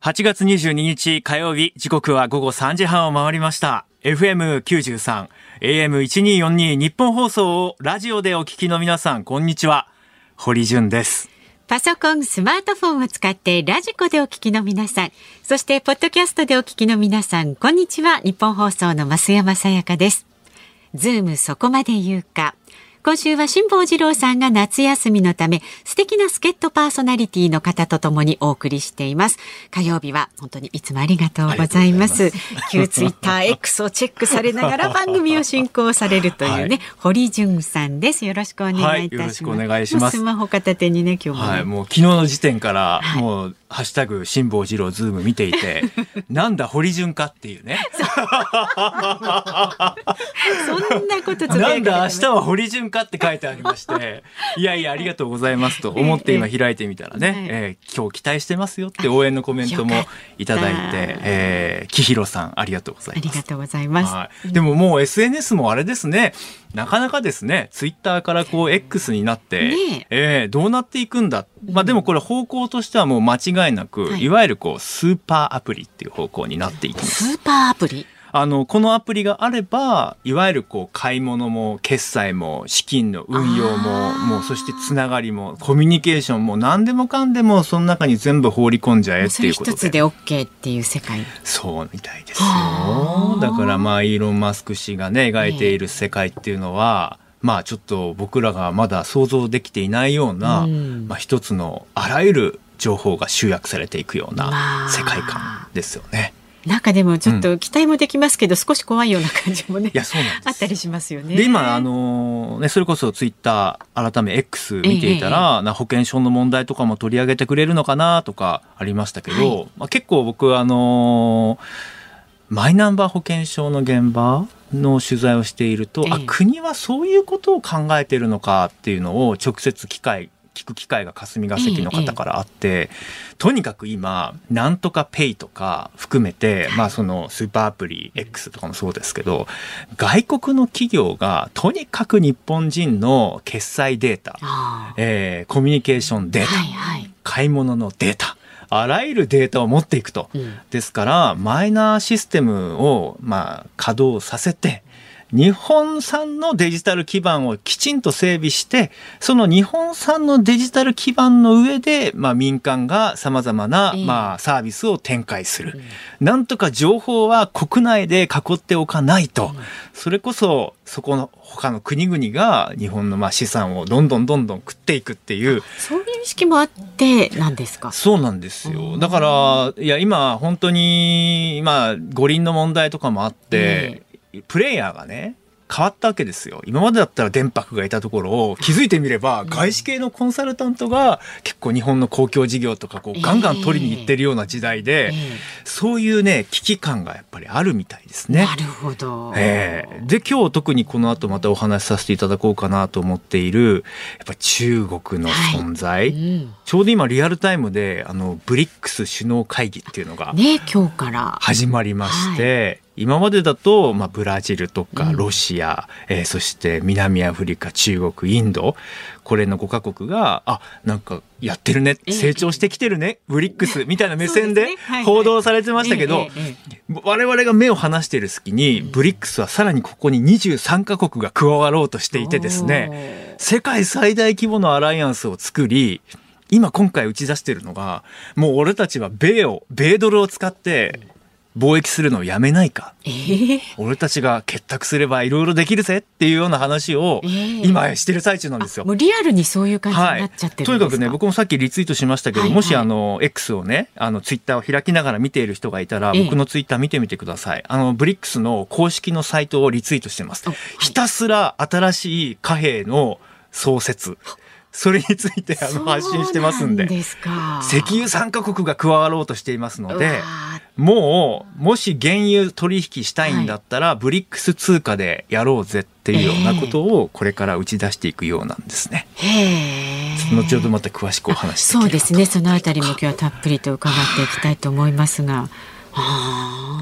8月22日火曜日、時刻は午後3時半を回りました。FM93、AM1242 ニッポン放送をラジオでお聞きの皆さん、こんにちは。堀潤です。パソコン、スマートフォンを使ってラジコでお聞きの皆さん、そしてポッドキャストでお聞きの皆さん、こんにちは。ニッポン放送の増山さやかです。ズームそこまで言うか。今週は辛坊治郎さんが夏休みのため素敵な助っ人パーソナリティの方とともにお送りしています。火曜日は本当にいつもありがとうございます。旧ツイッター X をチェックされながら番組を進行されるというね、はい、堀潤さんです。よろしくお願いいたします、はい、よろしくお願いします。スマホ片手にね今日も、はい、もう昨日の時点から、はい、もうハッシュタグ辛坊治郎ズーム見ていて なんだ堀潤かっていうね。そんなことなんだ明日は堀潤かって書いてありまして、いやいや、ありがとうございますと思って今開いてみたらね、えー、今日期待してますよって応援のコメントもいただいて、えー、木広さん、ありがとうございます。ありがとうございます。はい、でももう SNS もあれですね、なかなかですね、ツイッターからこう X になって、ねえー、どうなっていくんだ。まあでもこれ方向としてはもう間違いなく、はい、いわゆるこうスーパーアプリっていう方向になっていきます。スーパーアプリ？あの、このアプリがあれば、いわゆるこう、買い物も、決済も、資金の運用も、もう、そしてつながりも、コミュニケーションも、何でもかんでも、その中に全部放り込んじゃえっていうことで。一つで OK っていう世界。そうみたいですよ。だから、まあ、イーロン・マスク氏がね、描いている世界っていうのは、まあ、ちょっと僕らがまだ想像できていないような、うん、まあ、一つのあらゆる情報が集約されていくような世界観ですよね。なんかでもちょっと期待もできますけど、うん、少し怖いような感じもね。いや、そうなんあったりしますよね。で、今、あのー、ね、それこそツイッター、改め X 見ていたら、ええ、保険証の問題とかも取り上げてくれるのかなとかありましたけど、はい、まあ、結構僕、あのー、マイナンバー保険証の現場の取材をしていると、ええ、あ、国はそういうことを考えているのかっていうのを直接機会聞く機会が霞が関の方からあって、ええ、とにかく今なんとかペイとか含めて、まあそのスーパーアプリ X とかもそうですけど外国の企業がとにかく日本人の決済データ、えー、コミュニケーションデータ、はいはい、買い物のデータあらゆるデータを持っていくと。うん、ですから、マイナーシステムを、まあ、稼働させて、日本産のデジタル基盤をきちんと整備して、その日本産のデジタル基盤の上で、まあ民間が様々な、えー、まあサービスを展開する。うん、なんとか情報は国内で囲っておかないと、うん、それこそそこの他の国々が日本のまあ資産をどんどんどんどん食っていくっていう。そういう意識もあってなんですか？そうなんですよ。だから、いや今本当に、まあ五輪の問題とかもあって、えープレイヤーがね、変わったわけですよ。今までだったら電白がいたところを気づいてみれば、外資系のコンサルタントが結構日本の公共事業とかこうガンガン取りに行ってるような時代で、そういうね、危機感がやっぱりあるみたいですね。なるほど。えー、で、今日特にこの後またお話しさせていただこうかなと思っている、やっぱ中国の存在。はい。うん、ちょうど今リアルタイムで、あの、ブリックス首脳会議っていうのが、ね、今日から。始まりまして、はい今までだと、まあ、ブラジルとかロシア、うん、えー、そして南アフリカ中国インド。これの5カ国があなんかやってるね成長してきてるね、ブリックスみたいな目線で報道されてましたけど、我々が目を離している隙にブリックスはさらにここに23カ国が加わろうとしていてですね世界最大規模のアライアンスを作り今今回打ち出しているのがもう俺たちは米を米ドルを使って貿易するのをやめないか、えー、俺たちが結託すればいろいろできるぜっていうような話を今してる最中なんですよ。もうリアルにそういう感じになっちゃってる、はい、とにかくね僕もさっきリツイートしましたけど、はいはい、もしあの X をねあのツイッターを開きながら見ている人がいたら、僕のツイッター見てみてください。あのブリックスの公式のサイトをリツイートしてます。はい、ひたすら新しい貨幣の創設。それについてあの発信してますんで。石油3カ国が加わろうとしていますのでもうもし原油取引したいんだったら、はい、ブリックス通貨でやろうぜっていうようなことをこれから打ち出していくようなんですね。後ほどまた詳しくお話しそうですねそのあたりも今日はたっぷりと伺っていきたいと思いますが。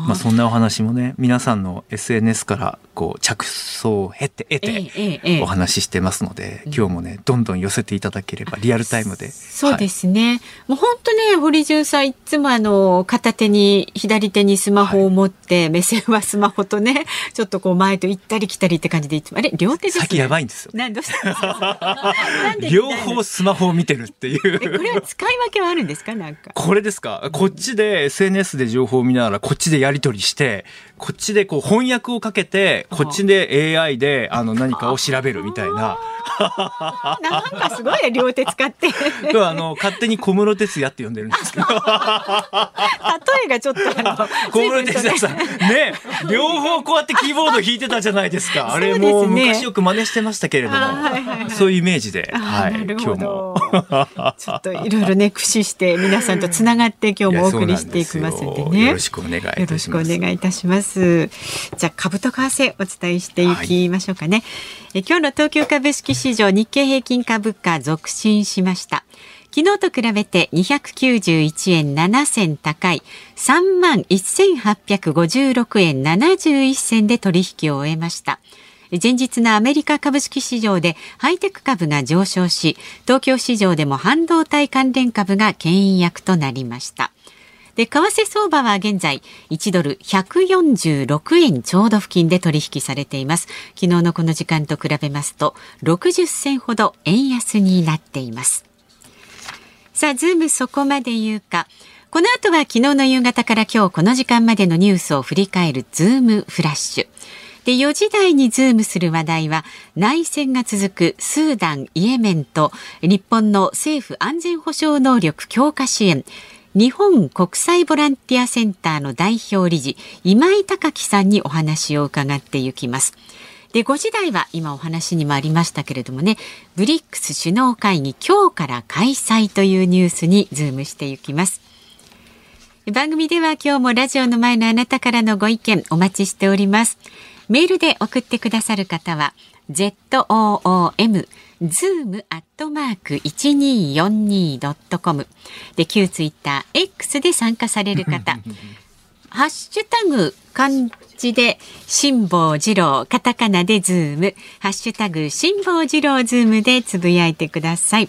まあそんなお話もね皆さんの SNS からこう着想を経て得てお話ししてますので、今日もねどんどん寄せていただければリアルタイムで。そうですね、はい、もう本当ね堀潤さんいつもあの片手に左手にスマホを持って、はい、目線はスマホとねちょっとこう前と行ったり来たりって感じでいつもあれ両手です、ね、先やばいんですよ。などうした？両方スマホを見てるっていう。これは使い分けはあるんですか？なんか。これですか？こっちで SNS で情報を見ながらこっちでやり取りしてこっちでこう翻訳をかけてこっちで AI であの何かを調べるみたいな。なんかすごい両手使って。あの勝手に小室哲也って呼んでるんですけど。例えがちょっと 小室哲也さんね両方こうやってキーボード弾いてたじゃないですか。あれも昔よく真似してましたけれども、そういうイメージで、はい、今日もちょっといろいろね駆使して皆さんとつながって今日もお送りしていきますんでね。よろしくお願いいたします。よろしくお願いいたします。じゃあ株と為替お伝えしていきましょうかね。はい、え今日の東京株式市場日経平均株価続伸しました。昨日と比べて291円7銭高い3万1856円71銭で取引を終えました。前日のアメリカ株式市場でハイテク株が上昇し、東京市場でも半導体関連株が牽引役となりました。で、為替相場は現在1ドル146円ちょうど付近で取引されています。昨日のこの時間と比べますと60銭ほど円安になっています。さあ、ズームそこまで言うか。この後は昨日の夕方から今日この時間までのニュースを振り返るズームフラッシュ。で、4時台にズームする話題は、内戦が続くスーダン、イエメンと、日本の政府安全保障能力強化支援、日本国際ボランティアセンターの代表理事今井高樹さんにお話を伺っていきます。で5時台は今お話にもありましたけれどもねブリックス首脳会議今日から開催というニュースにズームしていきます番組では今日もラジオの前のあなたからのご意見お待ちしておりますメールで送ってくださる方は ZOOM zoom アットマーク 1242.com で旧ツイッター X で参加される方。ハッシュタグ漢字で辛坊治郎カタカナでズーム。ハッシュタグ辛坊治郎ズームでつぶやいてください。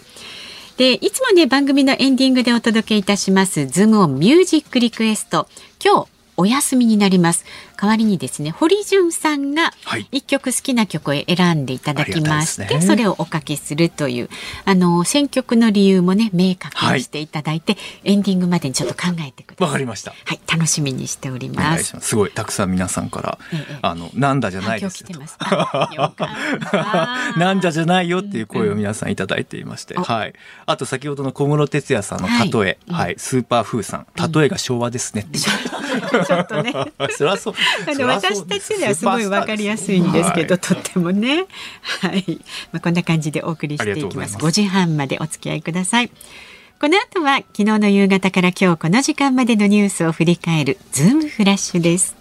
でいつもね番組のエンディングでお届けいたしますズームオンミュージックリクエスト。今日お休みになります代わりにですね堀潤さんが一曲好きな曲を選んでいただきまして、はいね、それをおかけするというあの選曲の理由もね明確にしていただいて、はい、エンディングまでにちょっと考えてください。わかりました。はい楽しみにしております。す。ごいたくさん皆さんから、ええ、あのなんだじゃないですよなんじゃじゃないよっていう声を皆さんいただいていまして、うん、はい。あと先ほどの小室哲哉さんの例え、はい、はい、スーパーフーさん。例えが昭和ですねって、うん、ちょっとね。それはそうあの私たちにはすごいわかりやすいんですけど、とってもね。はい。まあ、こんな感じでお送りしていきます。5時半までお付き合いください。この後は昨日の夕方から今日この時間までのニュースを振り返るズームフラッシュです。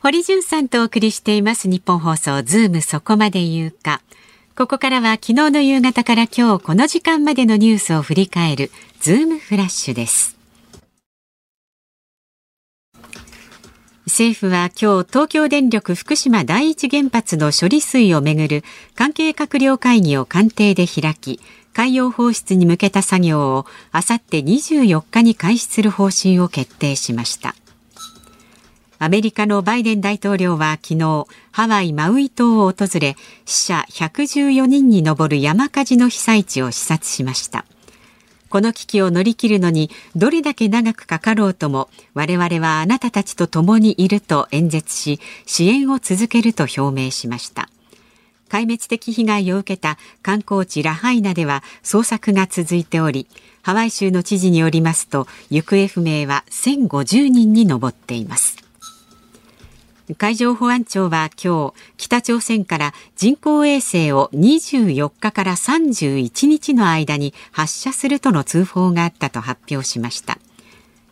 堀潤さんとお送りしていますニッポン放送ズームそこまで言うか。ここからは昨日の夕方から今日この時間までのニュースを振り返るズームフラッシュです。政府は今日東京電力福島第一原発の処理水をめぐる関係閣僚会議を官邸で開き海洋放出に向けた作業をあさって24日に開始する方針を決定しました。アメリカのバイデン大統領は昨日ハワイ・マウイ島を訪れ死者114人に上る山火事の被災地を視察しました。この危機を乗り切るのにどれだけ長くかかろうとも我々はあなたたちと共にいると演説し支援を続けると表明しました。壊滅的被害を受けた観光地ラハイナでは捜索が続いておりハワイ州の知事によりますと行方不明は1050人に上っています。海上保安庁は今日北朝鮮から人工衛星を24日から31日の間に発射するとの通報があったと発表しました。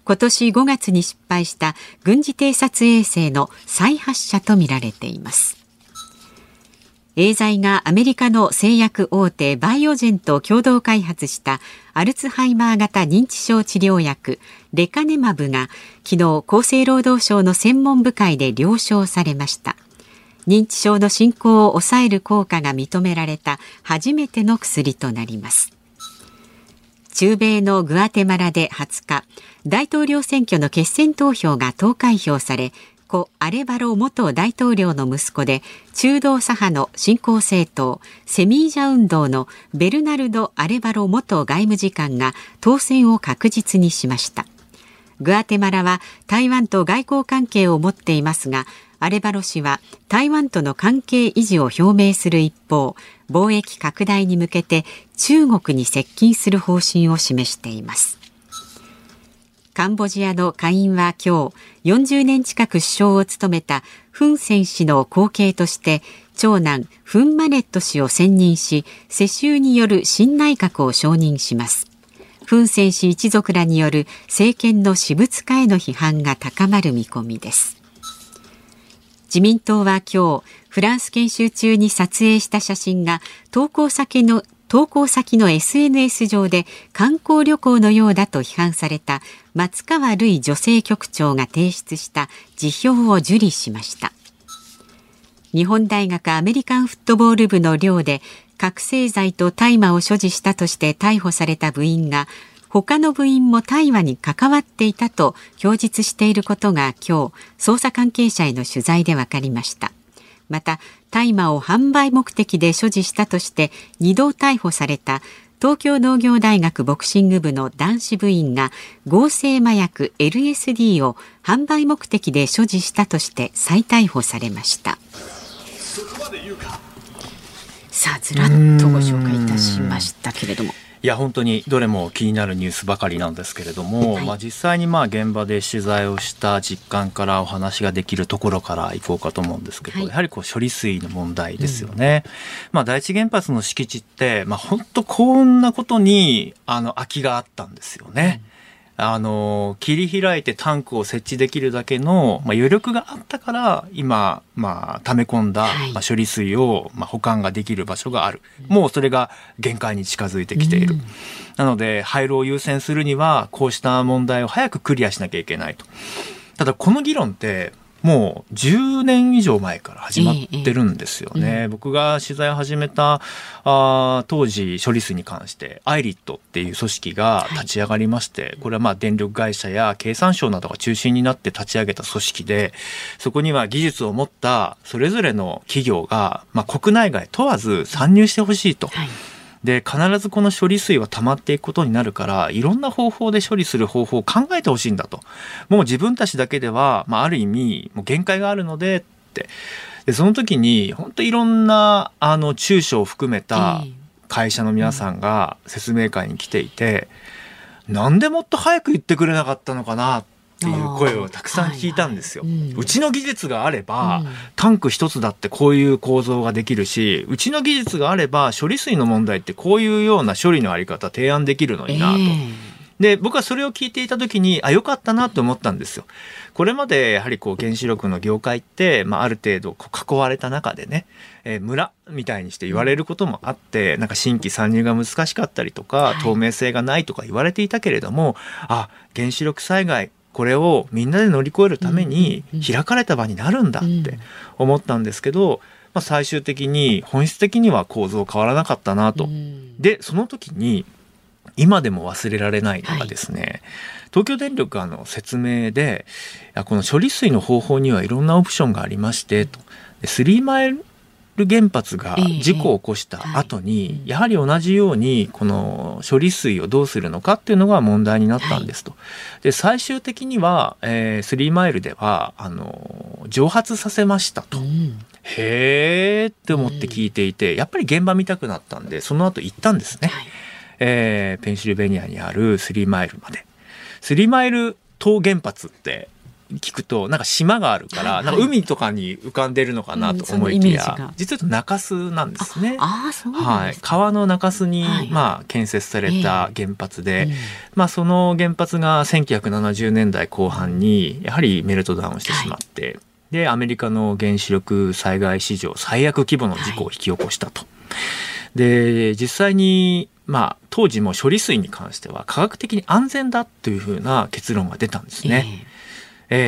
今年5月に失敗した軍事偵察衛星の再発射とみられています。エーザイがアメリカの製薬大手バイオジェンと共同開発したアルツハイマー型認知症治療薬レカネマブが昨日厚生労働省の専門部会で了承されました。認知症の進行を抑える効果が認められた初めての薬となります。中米のグアテマラで20日大統領選挙の決選投票が投開票され故アレバロ元大統領の息子で中道左派の新興政党セミージャ運動のベルナルド・アレバロ元外務次官が当選を確実にしました。グアテマラは台湾と外交関係を持っていますがアレバロ氏は台湾との関係維持を表明する一方貿易拡大に向けて中国に接近する方針を示しています。カンボジアの下院は今日40年近く首相を務めたフン・セン氏の後継として長男フン・マネット氏を選任し世襲による新内閣を承認します。フン・セン氏一族らによる政権の私物化への批判が高まる見込みです。自民党は今日フランス研修中に撮影した写真が投稿先の投稿先の SNS 上で観光旅行のようだと批判された松川るい女性局長が提出した辞表を受理しました。日本大学アメリカンフットボール部の寮で覚醒剤と大麻を所持したとして逮捕された部員が他の部員も大麻に関わっていたと供述していることが今日捜査関係者への取材で分かりました。また大麻を販売目的で所持したとして2度逮捕された東京農業大学ボクシング部の男子部員が合成麻薬 LSD を販売目的で所持したとして再逮捕されました。さあずらっとご紹介いたしましたけれども。いや本当にどれも気になるニュースばかりなんですけれども、はい、まあ、実際にまあ現場で取材をした実感からお話ができるところからいこうかと思うんですけど、はい、やはりこう処理水の問題ですよね。うん、まあ、第一原発の敷地って、まあ、本当こんなことにあの空きがあったんですよね。うんあの、切り開いてタンクを設置できるだけの、まあ、余力があったから、今、まあ、溜め込んだ、まあ、処理水を、まあ、保管ができる場所がある。もうそれが限界に近づいてきている。うん、なので、廃炉を優先するには、こうした問題を早くクリアしなきゃいけないと。ただ、この議論って、もう10年以上前から始まってるんですよね。ええ僕が取材を始めたあ当時処理水に関してアイリットっていう組織が立ち上がりまして、はい、これはまあ電力会社や経産省などが中心になって立ち上げた組織でそこには技術を持ったそれぞれの企業が、まあ、国内外問わず参入してほしいと。はいで必ずこの処理水は溜まっていくことになるからいろんな方法で処理する方法を考えてほしいんだと。もう自分たちだけでは、まあ、ある意味もう限界があるのでって。でその時に本当いろんなあの中小を含めた会社の皆さんが説明会に来ていて、うん、なんでもっと早く言ってくれなかったのかなってっていう声をたくさん聞いたんですよ。はいはいうちの技術があれば、うん、タンク一つだってこういう構造ができるしうちの技術があれば処理水の問題ってこういうような処理のあり方提案できるのになと。えーで僕はそれを聞いていた時にあよかったなと思ったんですよ。これまでやはりこう原子力の業界って、まあ、ある程度こう囲われた中でね、えー、村みたいにして言われることもあってなんか新規参入が難しかったりとか、透明性がないとか言われていたけれどもあ原子力災害これをみんなで乗り越えるために開かれた場になるんだって思ったんですけど、まあ、最終的に本質的には構造変わらなかったなと。でその時に今でも忘れられないのがですね、はい、東京電力の説明でこの処理水の方法にはいろんなオプションがありましてと。スリーマイルル原発が事故を起こした後に、やはり同じようにこの処理水をどうするのかっていうのが問題になったんですと。で最終的には、えー、スリーマイルではあの蒸発させましたと。へーって思って聞いていて、やっぱり現場見たくなったんでその後行ったんですね、はい、えー、ペンシルベニアにあるスリーマイルまで。スリーマイル島原発って聞くとなんか島があるから、はいはい、なんか海とかに浮かんでるのかなと思いきや、うん、実は中洲なんですね。あそうはい、川の中洲に、はい、まあ、建設された原発で、えー、まあ、その原発が1970年代後半にやはりメルトダウンしてしまって、はい、でアメリカの原子力災害史上最悪規模の事故を引き起こしたと。はい、で実際にまあ、当時も処理水に関しては科学的に安全だというふうな結論が出たんですね。えー、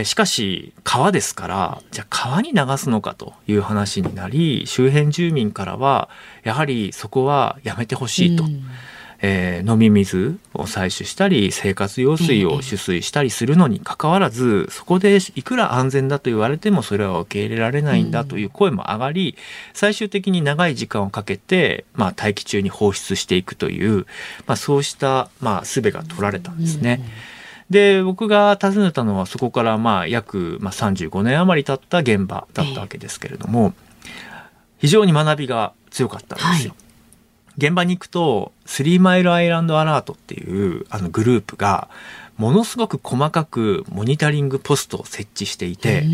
しかし川ですからじゃあ川に流すのかという話になり周辺住民からはやはりそこはやめてほしいと。うんえー、飲み水を採取したり生活用水を取水したりするのにかかわらずそこでいくら安全だと言われてもそれは受け入れられないんだという声も上がり最終的に長い時間をかけて、まあ、大気中に放出していくという、まあ、そうした、まあ、術が取られたんですね。で僕が訪ねたのはそこからまあ約、まあ、35年余り経った現場だったわけですけれども、非常に学びが強かったんですよ。はい現場に行くと、スリーマイルアイランドアラートっていうあのグループが、ものすごく細かくモニタリングポストを設置していて、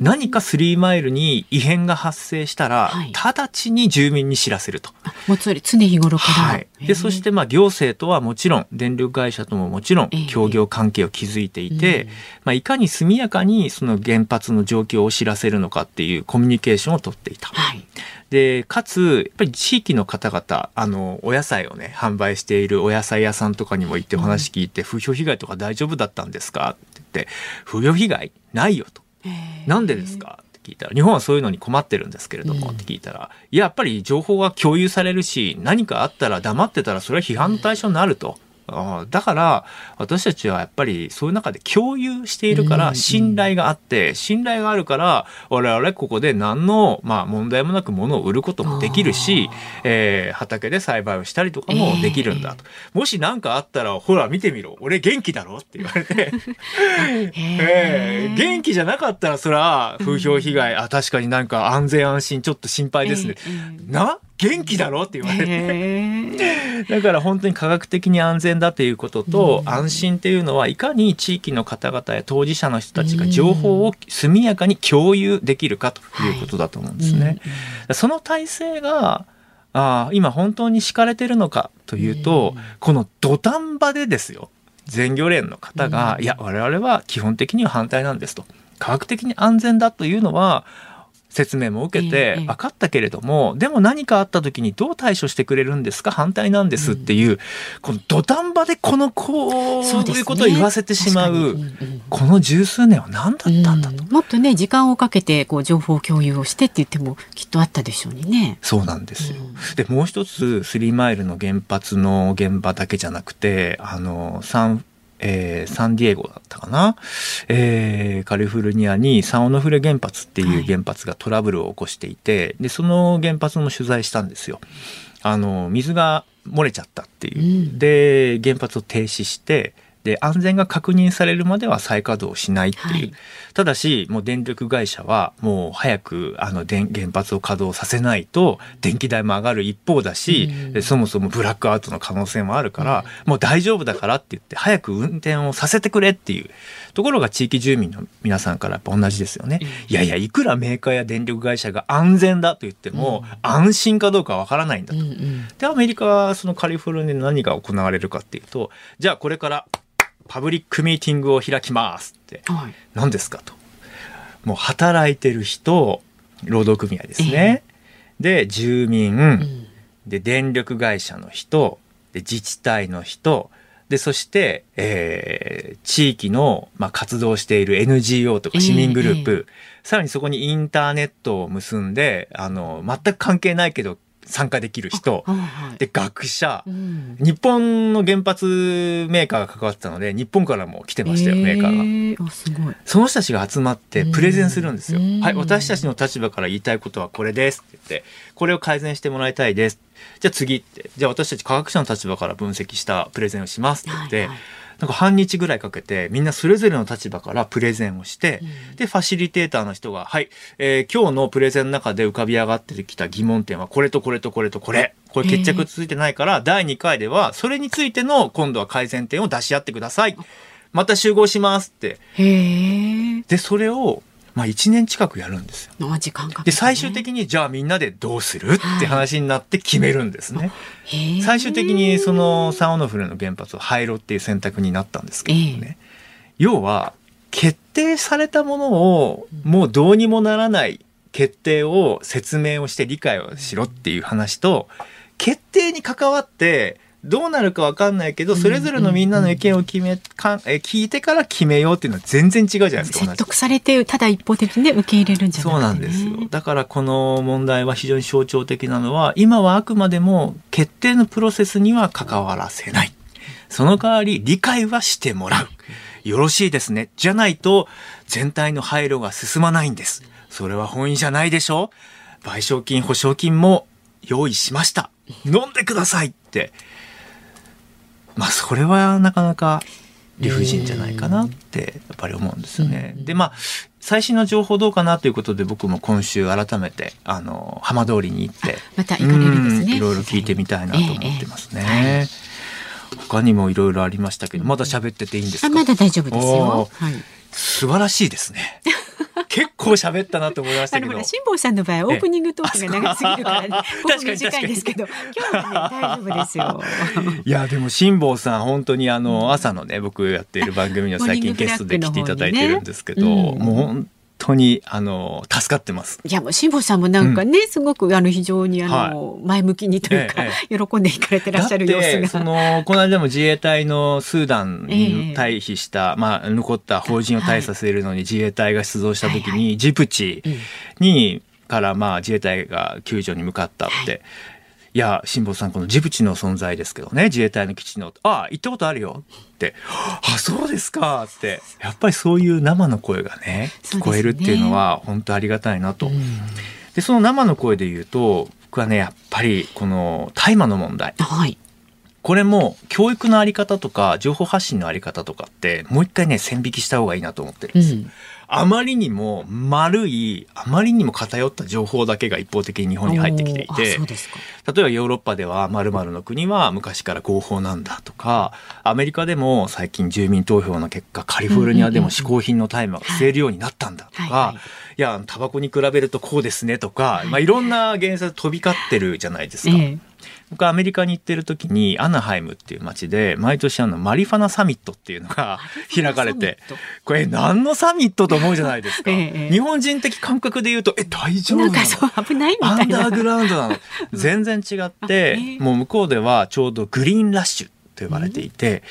何か3マイルに異変が発生したら、はい、直ちに住民に知らせると。もう常日頃から。はい。で、そしてまあ行政とはもちろん、電力会社とももちろん、協業関係を築いていて、まあいかに速やかにその原発の状況を知らせるのかっていうコミュニケーションをとっていた。はいで、かつ、やっぱり地域の方々、あの、お野菜をね、販売しているお野菜屋さんとかにも行ってお話聞いて、うん、風評被害とか大丈夫だったんですか？って言って、風評被害？ないよと。なんでですか？って聞いたら、日本はそういうのに困ってるんですけれども、って聞いたら、いや、やっぱり情報が共有されるし、何かあったら黙ってたらそれは批判の対象になると。あだから私たちはやっぱりそういう中で共有しているから信頼があって信頼があるから我々ここで何のまあ問題もなく物を売ることもできるし、えー、畑で栽培をしたりとかもできるんだと、えー、もし何かあったらほら見てみろ。俺元気だろって言われて。えー、元気じゃなかったらそれは風評被害。あ確かになんか安全安心ちょっと心配ですね、な元気だろ？って言われて。だから本当に科学的に安全だということと、安心っていうのはいかに地域の方々や当事者の人たちが情報を速やかに共有できるかということだと思うんですね。その体制があ今本当に敷かれてるのかというと、この土壇場でですよ全漁連の方が、いや我々は基本的には反対なんですと。科学的に安全だというのは説明も受けて分かったけれども、ええ、でも何かあった時にどう対処してくれるんですか？反対なんですっていう、うん、この土壇場でこのこういうことを言わせてしまう、この十数年は何だったんだと、うん、もっとね時間をかけてこう情報共有をしてって言ってもきっとあったでしょうにね。そうなんですよ、でもう一つスリーマイルの原発の現場だけじゃなくてあのサンえー、サンディエゴだったかな、えー、カリフォルニアにサンオノフレ原発っていう原発がトラブルを起こしていて、はい、でその原発も取材したんですよ。あの水が漏れちゃったっていう、うん、で原発を停止してで安全が確認されるまでは再稼働しないっていう、はい、ただしもう電力会社はもう早くあの電原発を稼働させないと電気代も上がる一方だし、うん、そもそもブラックアウトの可能性もあるから、うん、もう大丈夫だからって言って早く運転をさせてくれっていう。ところが地域住民の皆さんからやっぱ同じですよね、うん、いやいやいくらメーカーや電力会社が安全だと言っても、安心かどうかわからないんだと、でアメリカはそのカリフォルニアで何が行われるかっていうとじゃあこれからパブリックミーティングを開きますって、はい、何ですかと。もう働いてる人、労働組合ですね。えー、で、住民、うん、で、電力会社の人、で、自治体の人、で、そして、えー、地域の、まあ、活動している NGO とか市民グループ、えー、さらにそこにインターネットを結んで、あの、全く関係ないけど、参加できる人、はい、で学者、うん、日本の原発メーカーが関わってたので日本からも来てましたよ、えー、メーカーが。すごい。その人たちが集まってプレゼンするんですよ、はい私たちの立場から言いたいことはこれですって言ってこれを改善してもらいたいです。じゃあ次って。じゃあ私たち科学者の立場から分析したプレゼンをしますって言って、はいはいなんか半日ぐらいかけてみんなそれぞれの立場からプレゼンをして、うん、でファシリテーターの人が「はい、えー、今日のプレゼンの中で浮かび上がってきた疑問点はこれとこれとこれとこれ」これ決着ついてないから第2回ではそれについての今度は改善点を出し合ってください。また集合しますって。でそれをまあ1年近くやるんですよ。時間かけ、ね、で最終的にじゃあみんなでどうするって話になって決めるんですね。はい、最終的にそのサンオノフレの原発を廃炉っていう選択になったんですけどね。要は決定されたものをもうどうにもならない決定を説明をして理解をしろっていう話と決定に関わってどうなるか分かんないけどそれぞれのみんなの意見を決めかえ聞いてから決めようっていうのは全然違うじゃないですか説得されてただ一方的に、ね、受け入れるんじゃなそうなんですよ。だからこの問題は非常に象徴的なのは今はあくまでも決定のプロセスには関わらせない。その代わり理解はしてもらう。よろしいですね。じゃないと全体の配慮が進まないんです。それは本意じゃないでしょ賠償金保証金も用意しました。飲んでくださいってまあそれはなかなか理不尽じゃないかなってやっぱり思うんですよね。でまあ最新の情報どうかなということで僕も今週改めてあの浜通りに行ってまた行かれるんですね。いろいろ聞いてみたいなと思ってますね。ええ他にもいろいろありましたけどまだ喋ってていいんですか？まだ大丈夫ですよ。はい、素晴らしいですね。結構喋ったなと思いましたけど。辛坊さんの場合オープニングトークが長すぎるからね。僕短いんですけど、今日はね大丈夫ですよ。いやでも辛坊さん本当にあの朝のね僕やっている番組には最近ゲストで来ていただいてるんですけど、もう本当にあの助かってます。いやもう辛坊さんもなんかね、うん、すごくあの非常にあの、はい、前向きにというか、ええ、喜んでいかれてらっしゃる様子が。そのこの間も自衛隊のスーダンに退避した、え、まあ残った邦人を退避させるのに自衛隊が出動した時に、ジブチに、からまあ自衛隊が救助に向かったって、いや、辛坊さん、このジブチの存在ですけどね、自衛隊の基地の、ああ、行ったことあるよ。って、あ、そうですか。って、やっぱりそういう生の声がね、聞こえるっていうのは、本当ありがたいなと。で、その生の声で言うと、僕はね、やっぱり、この大麻の問題。はい。これも教育のあり方とか情報発信のあり方とかってもう一回ね線引きした方がいいなと思ってるんです。うん。あまりにも丸いあまりにも偏った情報だけが一方的に日本に入ってきていて例えばヨーロッパでは〇〇の国は昔から合法なんだとかアメリカでも最近住民投票の結果カリフォルニアでも嗜好品の大麻が吸えるようになったんだとか、いやタバコに比べるとこうですねとか、まあ、いろんな現象飛び交ってるじゃないですか。ええ僕アメリカに行ってる時にアナハイムっていう街で毎年あのマリファナサミットっていうのが開かれてこれ何のサミットと思うじゃないですか、ええ、日本人的感覚で言うとえ大丈夫なの？なんか危ないみたいなアンダーグラウンドなの。全然違って、もう向こうではちょうどグリーンラッシュと呼ばれていて、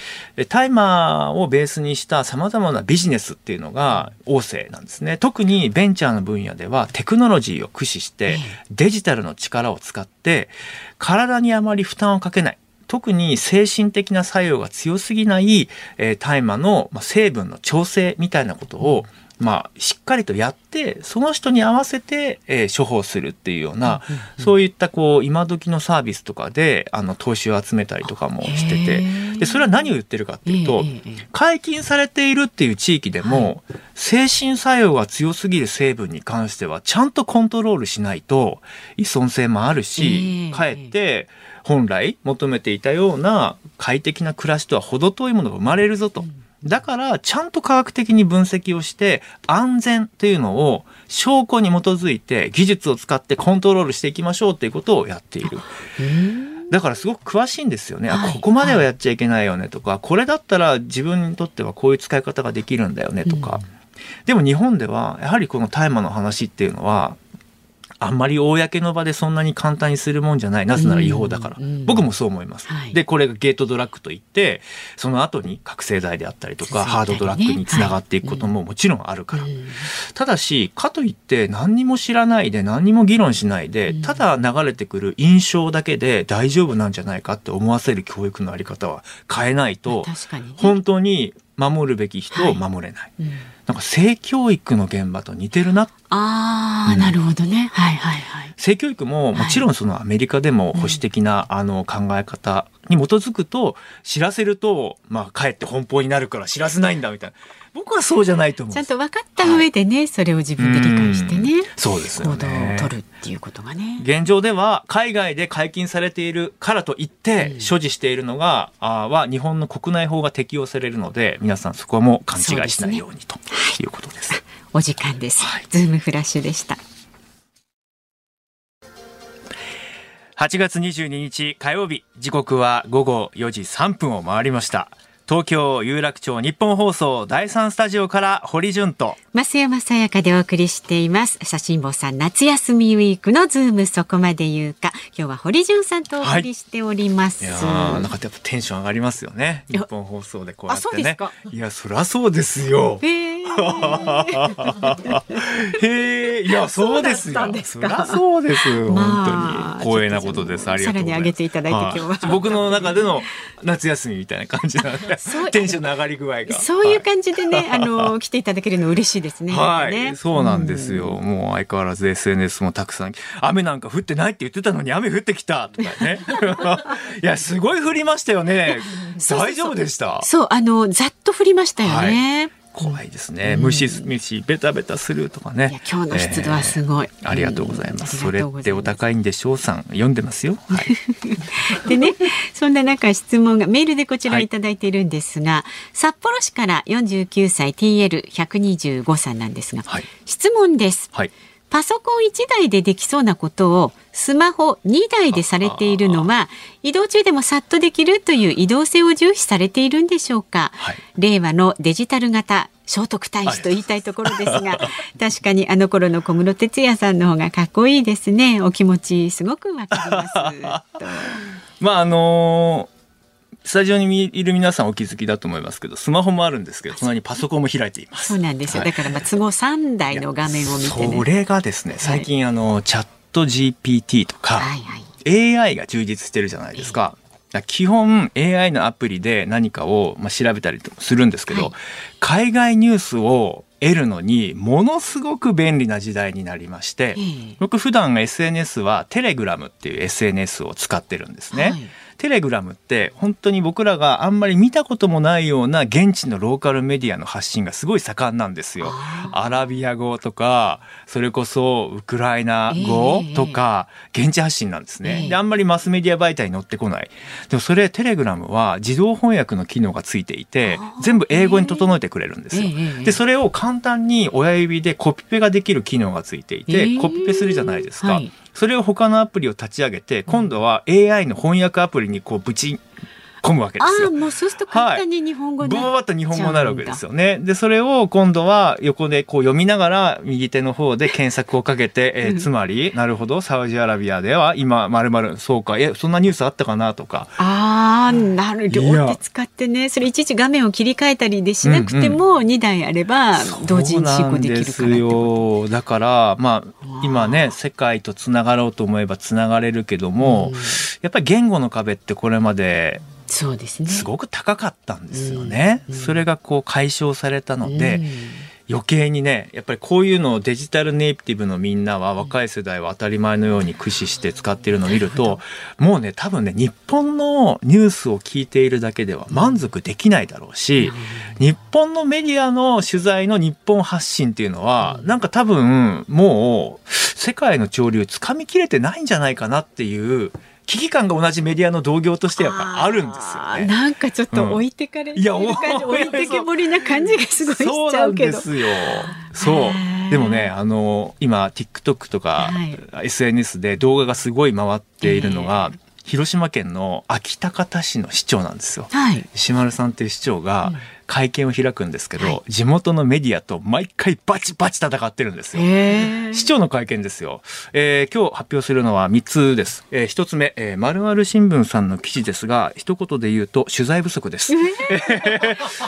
タイマーをベースにしたさまざまなビジネスっていうのが旺盛なんですね。特にベンチャーの分野ではテクノロジーを駆使してデジタルの力を使って体にあまり負担をかけない。特に精神的な作用が強すぎない、えー、大麻の成分の調整みたいなことを、まあ、しっかりとやってその人に合わせて、えー、処方するっていうような、うんうんうん、そういったこう今時のサービスとかであの投資を集めたりとかもしててでそれは何を言ってるかっていうと解禁されているっていう地域でも、はい、精神作用が強すぎる成分に関してはちゃんとコントロールしないと依存性もあるしかえって本来求めていたような快適な暮らしとは程遠いものが生まれるぞと。うんだからちゃんと科学的に分析をして安全っていうのを証拠に基づいて技術を使ってコントロールしていきましょうっていうことをやっている。だからすごく詳しいんですよね、はい、あここまではやっちゃいけないよねとか、はい、これだったら自分にとってはこういう使い方ができるんだよねとか、うん、でも日本ではやはりこの大麻の話っていうのはあんまり公の場でそんなに簡単にするもんじゃないなぜなら違法だから、うんうん、僕もそう思います、はい、でこれがゲートドラッグといってその後に覚醒剤であったりとか、ね、ハードドラッグにつながっていくことももちろんあるから、はい、ただしかといって何にも知らないで何にも議論しないで、ただ流れてくる印象だけで大丈夫なんじゃないかって思わせる教育のあり方は変えないと、本当に守るべき人を守れない。はい。うんなんか性教育の現場と似てるな。ああ、うん、なるほどね。はいはいはい。性教育ももちろんそのアメリカでも保守的な、あの考え方に基づくと知らせると、まあかえって奔放になるから知らせないんだみたいな。僕はそうじゃないと思うちゃんと分かった上でね、はい、それを自分で理解してね、そうですね。行動を取るっていうことがね。現状では海外で解禁されているからといって、所持しているのがあは日本の国内法が適用されるので皆さんそこはもう勘違いしないようにということです、ね、お時間です、はい、ズームフラッシュでした8月22日火曜日時刻は午後4時3分を回りました。東京有楽町ニッポン放送第三スタジオから堀潤と。増山さやかでお送りしています。さあ辛坊さん夏休みウィークのズームそこまで言うか。今日は堀潤さんとお送りしております、はい、なんかやっぱテンション上がりますよね。ニッポン放送でこうやってね。いやそりゃそうですよ。へえいやそうですよ。そりゃそうです。本当に。光栄なことです。ありがとうございます。さらに上げていただいて、今日は。僕の中での夏休みみたいな感じなんでテンションの上がり具合が。そういう感じでね、はい、あの、来ていただけるの嬉しいですね。はい、そうなんですよ。もう相変わらず SNS もたくさん、雨なんか降ってないって言ってたのに雨降ってきたとかね。いや、すごい降りましたよね。大丈夫でした？そうあの、ざっと降りましたよね。はい怖いですね、ムシムシベタベタするとかね。今日の湿度はすごい、えー、ありがとうございます、それってお高いんでしょうさん読んでますよ、はい、でねそんな中質問がメールでこちらいただいているんですが、はい、札幌市から49歳 TL125 さんなんですが、はい、質問です、はいパソコン1台でできそうなことをスマホ2台でされているのは移動中でもさっとできるという移動性を重視されているんでしょうか、はい、令和のデジタル型聖徳太子と言いたいところですが 確かにあの頃の小室哲哉さんの方がかっこいいですね。お気持ちすごくわかります。まああのースタジオにいる皆さんお気づきだと思いますけどスマホもあるんですけど隣にパソコンも開いています。そうなんですよ、はい、だからまあ都合3台の画面を見て、ね、それがですね最近あの、はい、チャット GPT とか、はいはい、AI が充実してるじゃないですか、えー、基本 AI のアプリで何かをまあ調べたりするんですけど、はい、海外ニュースを得るのにものすごく便利な時代になりまして、えー、僕普段 SNS はテレグラムっていう SNS を使ってるんですね。はいテレグラムって本当に僕らがあんまり見たこともないような現地のローカルメディアの発信がすごい盛んなんですよ。アラビア語とかそれこそウクライナ語とか現地発信なんですね。であんまりマスメディア媒体に載ってこない。でもそれテレグラムは自動翻訳の機能がついていて全部英語に整えてくれるんですよ。でそれを簡単に親指でコピペができる機能がついていてコピペするじゃないですか。それを他のアプリを立ち上げて今度は AI の翻訳アプリにこうぶち込むわけですよ。あもうそうすると簡単に日本語に、はい、ブワッと日本語になるわけですよね。でそれを今度は横でこう読みながら右手の方で検索をかけて、えー、つまりなるほどサウジアラビアでは今まるまるそうかえそんなニュースあったかなとか。ああなる両手使ってね。それいちいち画面を切り替えたりでしなくても2台あれば同時に進行できるからよ。だからまあ今ね世界とつながろうと思えばつながれるけども、うん、やっぱり言語の壁ってこれまでそうですね。すごく高かったんですよね。うんうん、それがこう解消されたので、うん。余計にねやっぱりこういうのをデジタルネイティブのみんなは若い世代は当たり前のように駆使して使っているのを見るともうね多分ね日本のニュースを聞いているだけでは満足できないだろうし日本のメディアの取材の日本発信っていうのはなんか多分もう世界の潮流つかみきれてないんじゃないかなっていう危機感が同じメディアの同業としてやっぱあるんですよね。なんかちょっと置いてかれてる感じ、うん、置いてけぼりな感じがすごいしちゃうけど。そうですよ。そう。でもね、あの、今、TikTok とか、はい、SNS で動画がすごい回っているのが、えー広島県の秋高田市の市長なんですよ。はい、石丸さんっていう市長が、会見を開くんですけど、はい、地元のメディアと毎回バチバチ戦ってるんですよ。市長の会見ですよ。えー、今日発表するのは3つです。えー、1つ目、えー、まる新聞さんの記事ですが、一言で言うと取材不足です。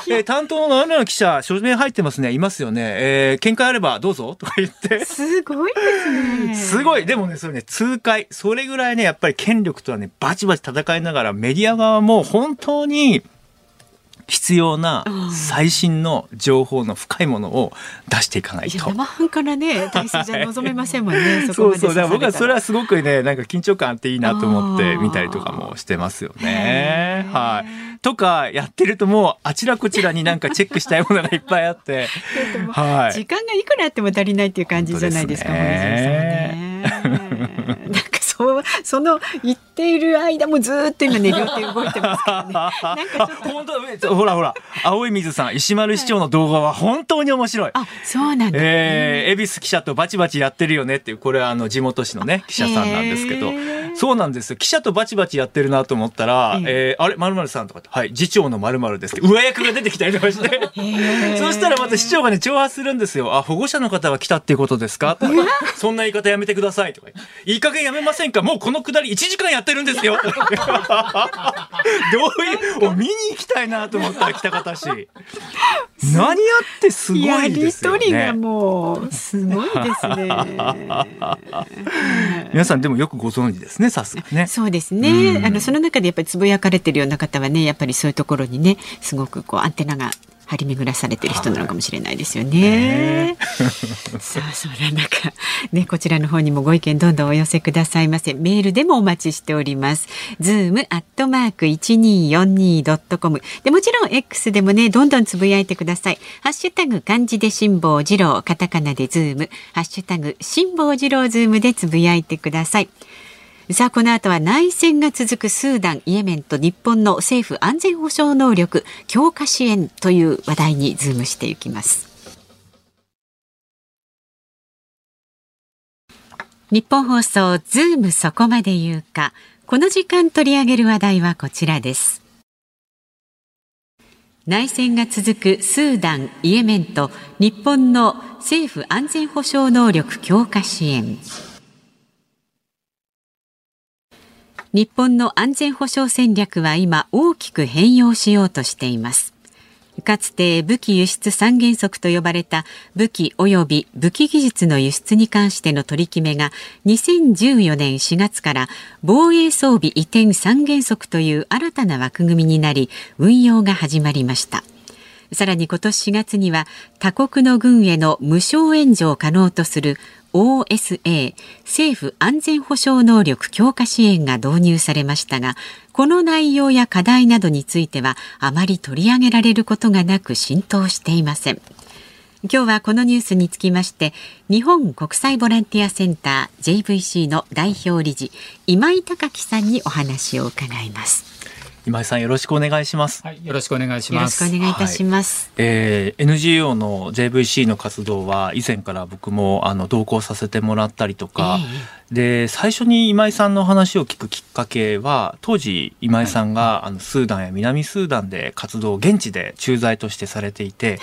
えー、担当の何の記者、書面入ってますね、いますよね。えー、見解あればどうぞとか言って。すごいですね。すごい。でもね、それね、痛快。それぐらいね、やっぱり権力とはね、バチバチ戦いながらメディア側も本当に必要な最新の情報の深いものを出していかないと。生半からね、体制じゃ望めませんもんね。そうそう、だ僕はそれはすごくね、なんか緊張感あっていいなと思って見たりとかもしてますよね。はい。とかやってるともうあちらこちらになんかチェックしたいものがいっぱいあって、はい。時間がいくらあっても足りないっていう感じじゃないですか、ね、なんか そうその言っている間もずっと今ね両手動いてますからね。なんかちょっと本当ほらほら青い水さん石丸市長の動画は本当に面白い。あそうなんだ、えー、恵比寿記者とバチバチやってるよねっていうこれはあの地元紙のね記者さんなんですけど。そうなんですよ。記者とバチバチやってるなと思ったら、ええー、あれ、まるさんとかって、はい、次長のまるですって、上役が出てきたりとかして、そしたらまた市長がね、挑発するんですよ。あ、保護者の方が来たっていうことですか？とか、そんな言い方やめてくださいとか、いい加減やめませんか？もうこのくだり1時間やってるんですよ。どういう、見に行きたいなと思ったら来た方し。何やってすごいですよね。やりとりがもう、すごいですね。皆さんでもよくご存知ですね、さすがね。そうですね。あの、その中でやっぱりつぶやかれてるような方はね、やっぱりそういうところにね、すごくこうアンテナが張り巡らされてる人なのかもしれないですよね。さあそんな中ねこちらの方にもご意見どんどんお寄せくださいませ。メールでもお待ちしております。ズームアットマーク一二四二ドットコムでもちろん X でもねどんどんつぶやいてください。ハッシュタグ漢字で辛坊治郎カタカナでズームハッシュタグ辛坊治郎ズームでつぶやいてください。さあこの後は内戦が続くスーダン、イエメンと日本の政府安全保障能力強化支援という話題にズームしていきます。日本放送ズームそこまで言うか。この時間取り上げる話題はこちらです。内戦が続くスーダン、イエメンと日本の政府安全保障能力強化支援。日本の安全保障戦略は今大きく変容しようとしています。かつて武器輸出三原則と呼ばれた武器及び武器技術の輸出に関しての取り決めが2014年4月から防衛装備移転三原則という新たな枠組みになり運用が始まりました。さらに今年4月には他国の軍への無償援助を可能とする OSA 政府安全保障能力強化支援が導入されましたがこの内容や課題などについてはあまり取り上げられることがなく浸透していません。今日はこのニュースにつきまして日本国際ボランティアセンター JVC の代表理事今井隆樹さんにお話を伺います。今井さんよろしくお願いします。はい、よろしくお願いします。よろしくお願いいたします。はい、えー、NGO の JVC の活動は以前から僕もあの同行させてもらったりとか、えーで最初に今井さんの話を聞くきっかけは当時今井さんが、あのスーダンや南スーダンで活動を現地で駐在としてされていて、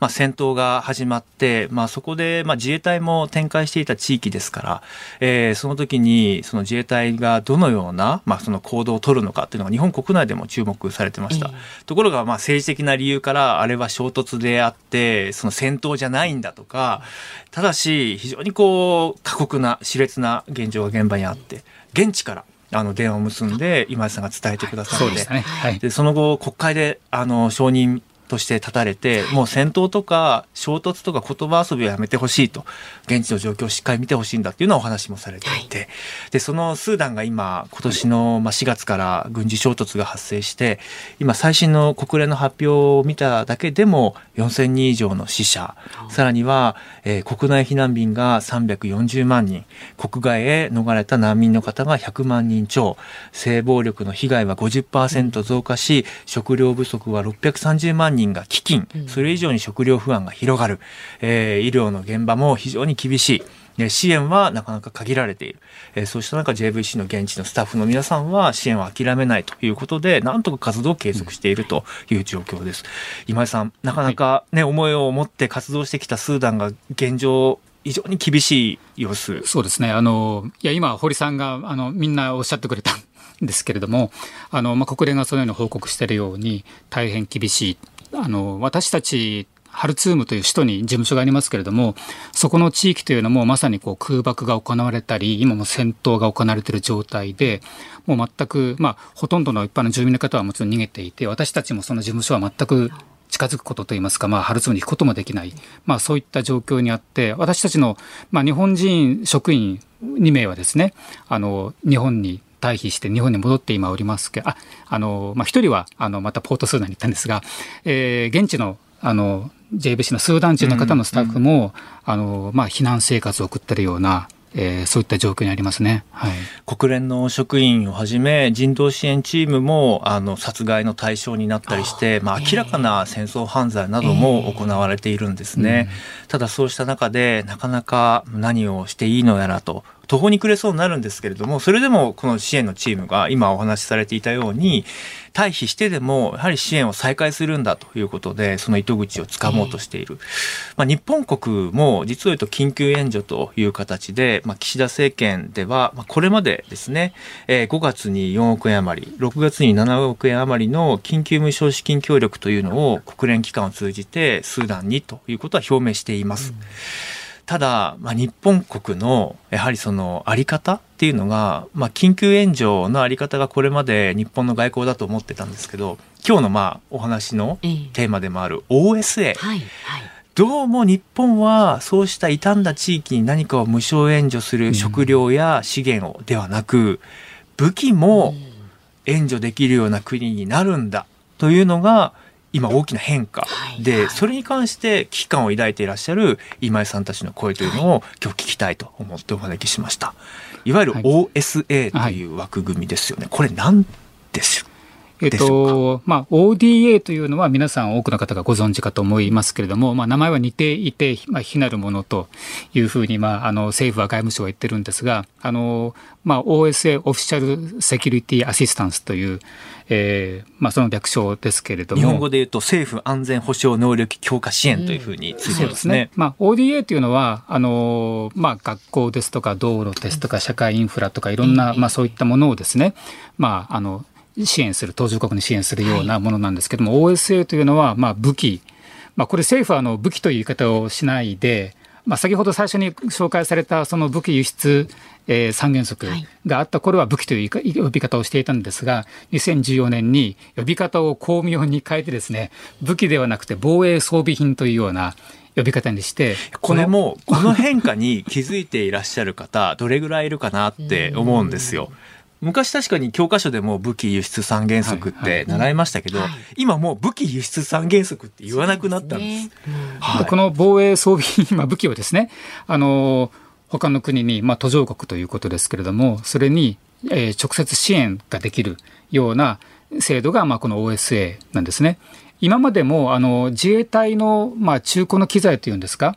まあ、戦闘が始まって、まあ、そこで、まあ、自衛隊も展開していた地域ですから、えー、その時にその自衛隊がどのような、まあ、その行動を取るのかっていうのが日本国内でも注目されてました。ところが、まあ、政治的な理由からあれは衝突であってその戦闘じゃないんだとかただし非常にこう過酷な熾烈な現状が現場にあって現地からあの電話を結んで今井さんが伝えてくださって、はい。そで、ね。その後国会であの承認として立たれて、もう戦闘とか衝突とか言葉遊びはやめてほしいと。現地の状況をしっかり見てほしいんだっていうのはお話もされていて、でそのスーダンが今今年の4月から軍事衝突が発生して今最新の国連の発表を見ただけでも4000人以上の死者。さらには、えー、国内避難民が340万人。国外へ逃れた難民の方が100万人超。性暴力の被害は50%増加し食料不足は630万人人が飢饉、それ以上に食料不安が広がる、えー、医療の現場も非常に厳しい。支援はなかなか限られている、えー、そうした中 JVC の現地のスタッフの皆さんは支援を諦めないということでなんとか活動を継続しているという状況です、今井さんなかなかね、はい、思いを持って活動してきたスーダンが現状非常に厳しい様子。そうですね。あのいや今堀さんがあのみんなおっしゃってくれたんですけれどもあの、まあ、国連がそのように報告しているように大変厳しいあの私たちハルツームという首都に事務所がありますけれども、そこの地域というのもまさにこう空爆が行われたり、今も戦闘が行われている状態で、もう全く、まあ、ほとんどの一般の住民の方はもちろん逃げていて、私たちもその事務所は全く近づくことといいますか、まあ、ハルツームに行くこともできない、まあ、そういった状況にあって、私たちの、まあ、日本人職員2名はですね、あの、日本に退避して日本に戻って今おりますけど、あ、あの、まあ、一人は、あの、またポートスーダンに行ったんですが、えー、現地の、あの、JBC のスーダン人の方のスタッフも、うんうん、あの、まあ、避難生活を送ってるような、えー、そういった状況にありますね、はい、国連の職員をはじめ人道支援チームもあの殺害の対象になったりしてまあ、明らかな戦争犯罪なども行われているんですね、えーただそうした中でなかなか何をしていいのやらと途方に暮れそうになるんですけれども、それでもこの支援のチームが今お話しされていたように、退避してでもやはり支援を再開するんだということで、その糸口をつかもうとしている。まあ、日本国も実を言うと緊急援助という形で、まあ、岸田政権では、まあ、これまでですね、えー、5月に4億円余り、6月に7億円余りの緊急無償資金協力というのを国連機関を通じてスーダンにということは表明しています。うんただ、まあ、日本国のやはりそのあり方っていうのが、まあ、緊急援助のあり方がこれまで日本の外交だと思ってたんですけど今日のまあお話のテーマでもある OSA、はいはい、どうも日本はそうした傷んだ地域に何かを無償援助する食料や資源をではなく武器も援助できるような国になるんだというのが今大きな変化で、それに関して危機感を抱いていらっしゃる今井さんたちの声というのを今日聞きたいと思ってお招きしました。いわゆる OSA とい。う枠組みですよね。これ何ですよえっと、まあ、ODA というのは皆さん多くの方がご存知かと思いますけれども、まあ、名前は似ていて、まあ、非なるものというふうに、まあ、あの、政府は外務省は言ってるんですが、あの、まあ、OSA オフィシャルセキュリティアシスタンスという、えー、まあ、その略称ですけれども。日本語で言うと政府安全保障能力強化支援というふうについてますね。うん、まあ、ODA というのは、あの、まあ、学校ですとか道路ですとか社会インフラとかいろんな、まあ、そういったものをですね、まあ、あの、支援する、途上国に支援するようなものなんですけども、はい、OSA というのは、まあ、武器、まあ、これ政府はあの武器という言い方をしないで、まあ、先ほど最初に紹介されたその武器輸出、えー、三原則があった頃は武器という呼び方をしていたんですが、2014年に呼び方を巧妙に変えてですね、武器ではなくて防衛装備品というような呼び方にして、これも、この変化に気づいていらっしゃる方、どれぐらいいるかなって思うんですよ。昔確かに教科書でも武器輸出三原則って習いましたけど、はいはい、今もう武器輸出三原則って言わなくなったんです。ですねはい、この防衛装備品、まあ、武器をですね、あの、他の国に、まあ、途上国ということですけれども、それに、えー、直接支援ができるような制度が、まあ、この OSA なんですね。今までもあの自衛隊の、まあ、中古の機材というんですか、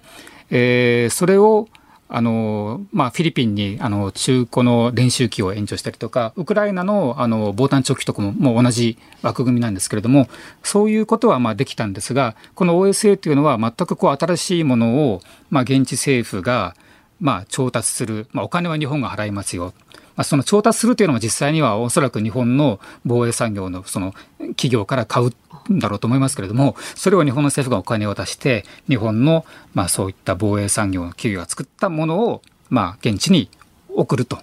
えー、それをあの、まあ、フィリピンに、あの、中古の練習機を援助したりとか、ウクライナの、あの、防弾チョッキとかも、もう同じ枠組みなんですけれども、そういうことは、まあ、できたんですが、この OSA というのは、全くこう、新しいものを、まあ、現地政府が、まあ、調達する。まあ、お金は日本が払いますよ。まあ、その調達するというのも実際にはおそらく日本の防衛産業のその企業から買うだろうと思いますけれども、それを日本の政府がお金を出して、日本のまあそういった防衛産業の企業が作ったものをまあ現地に送ると。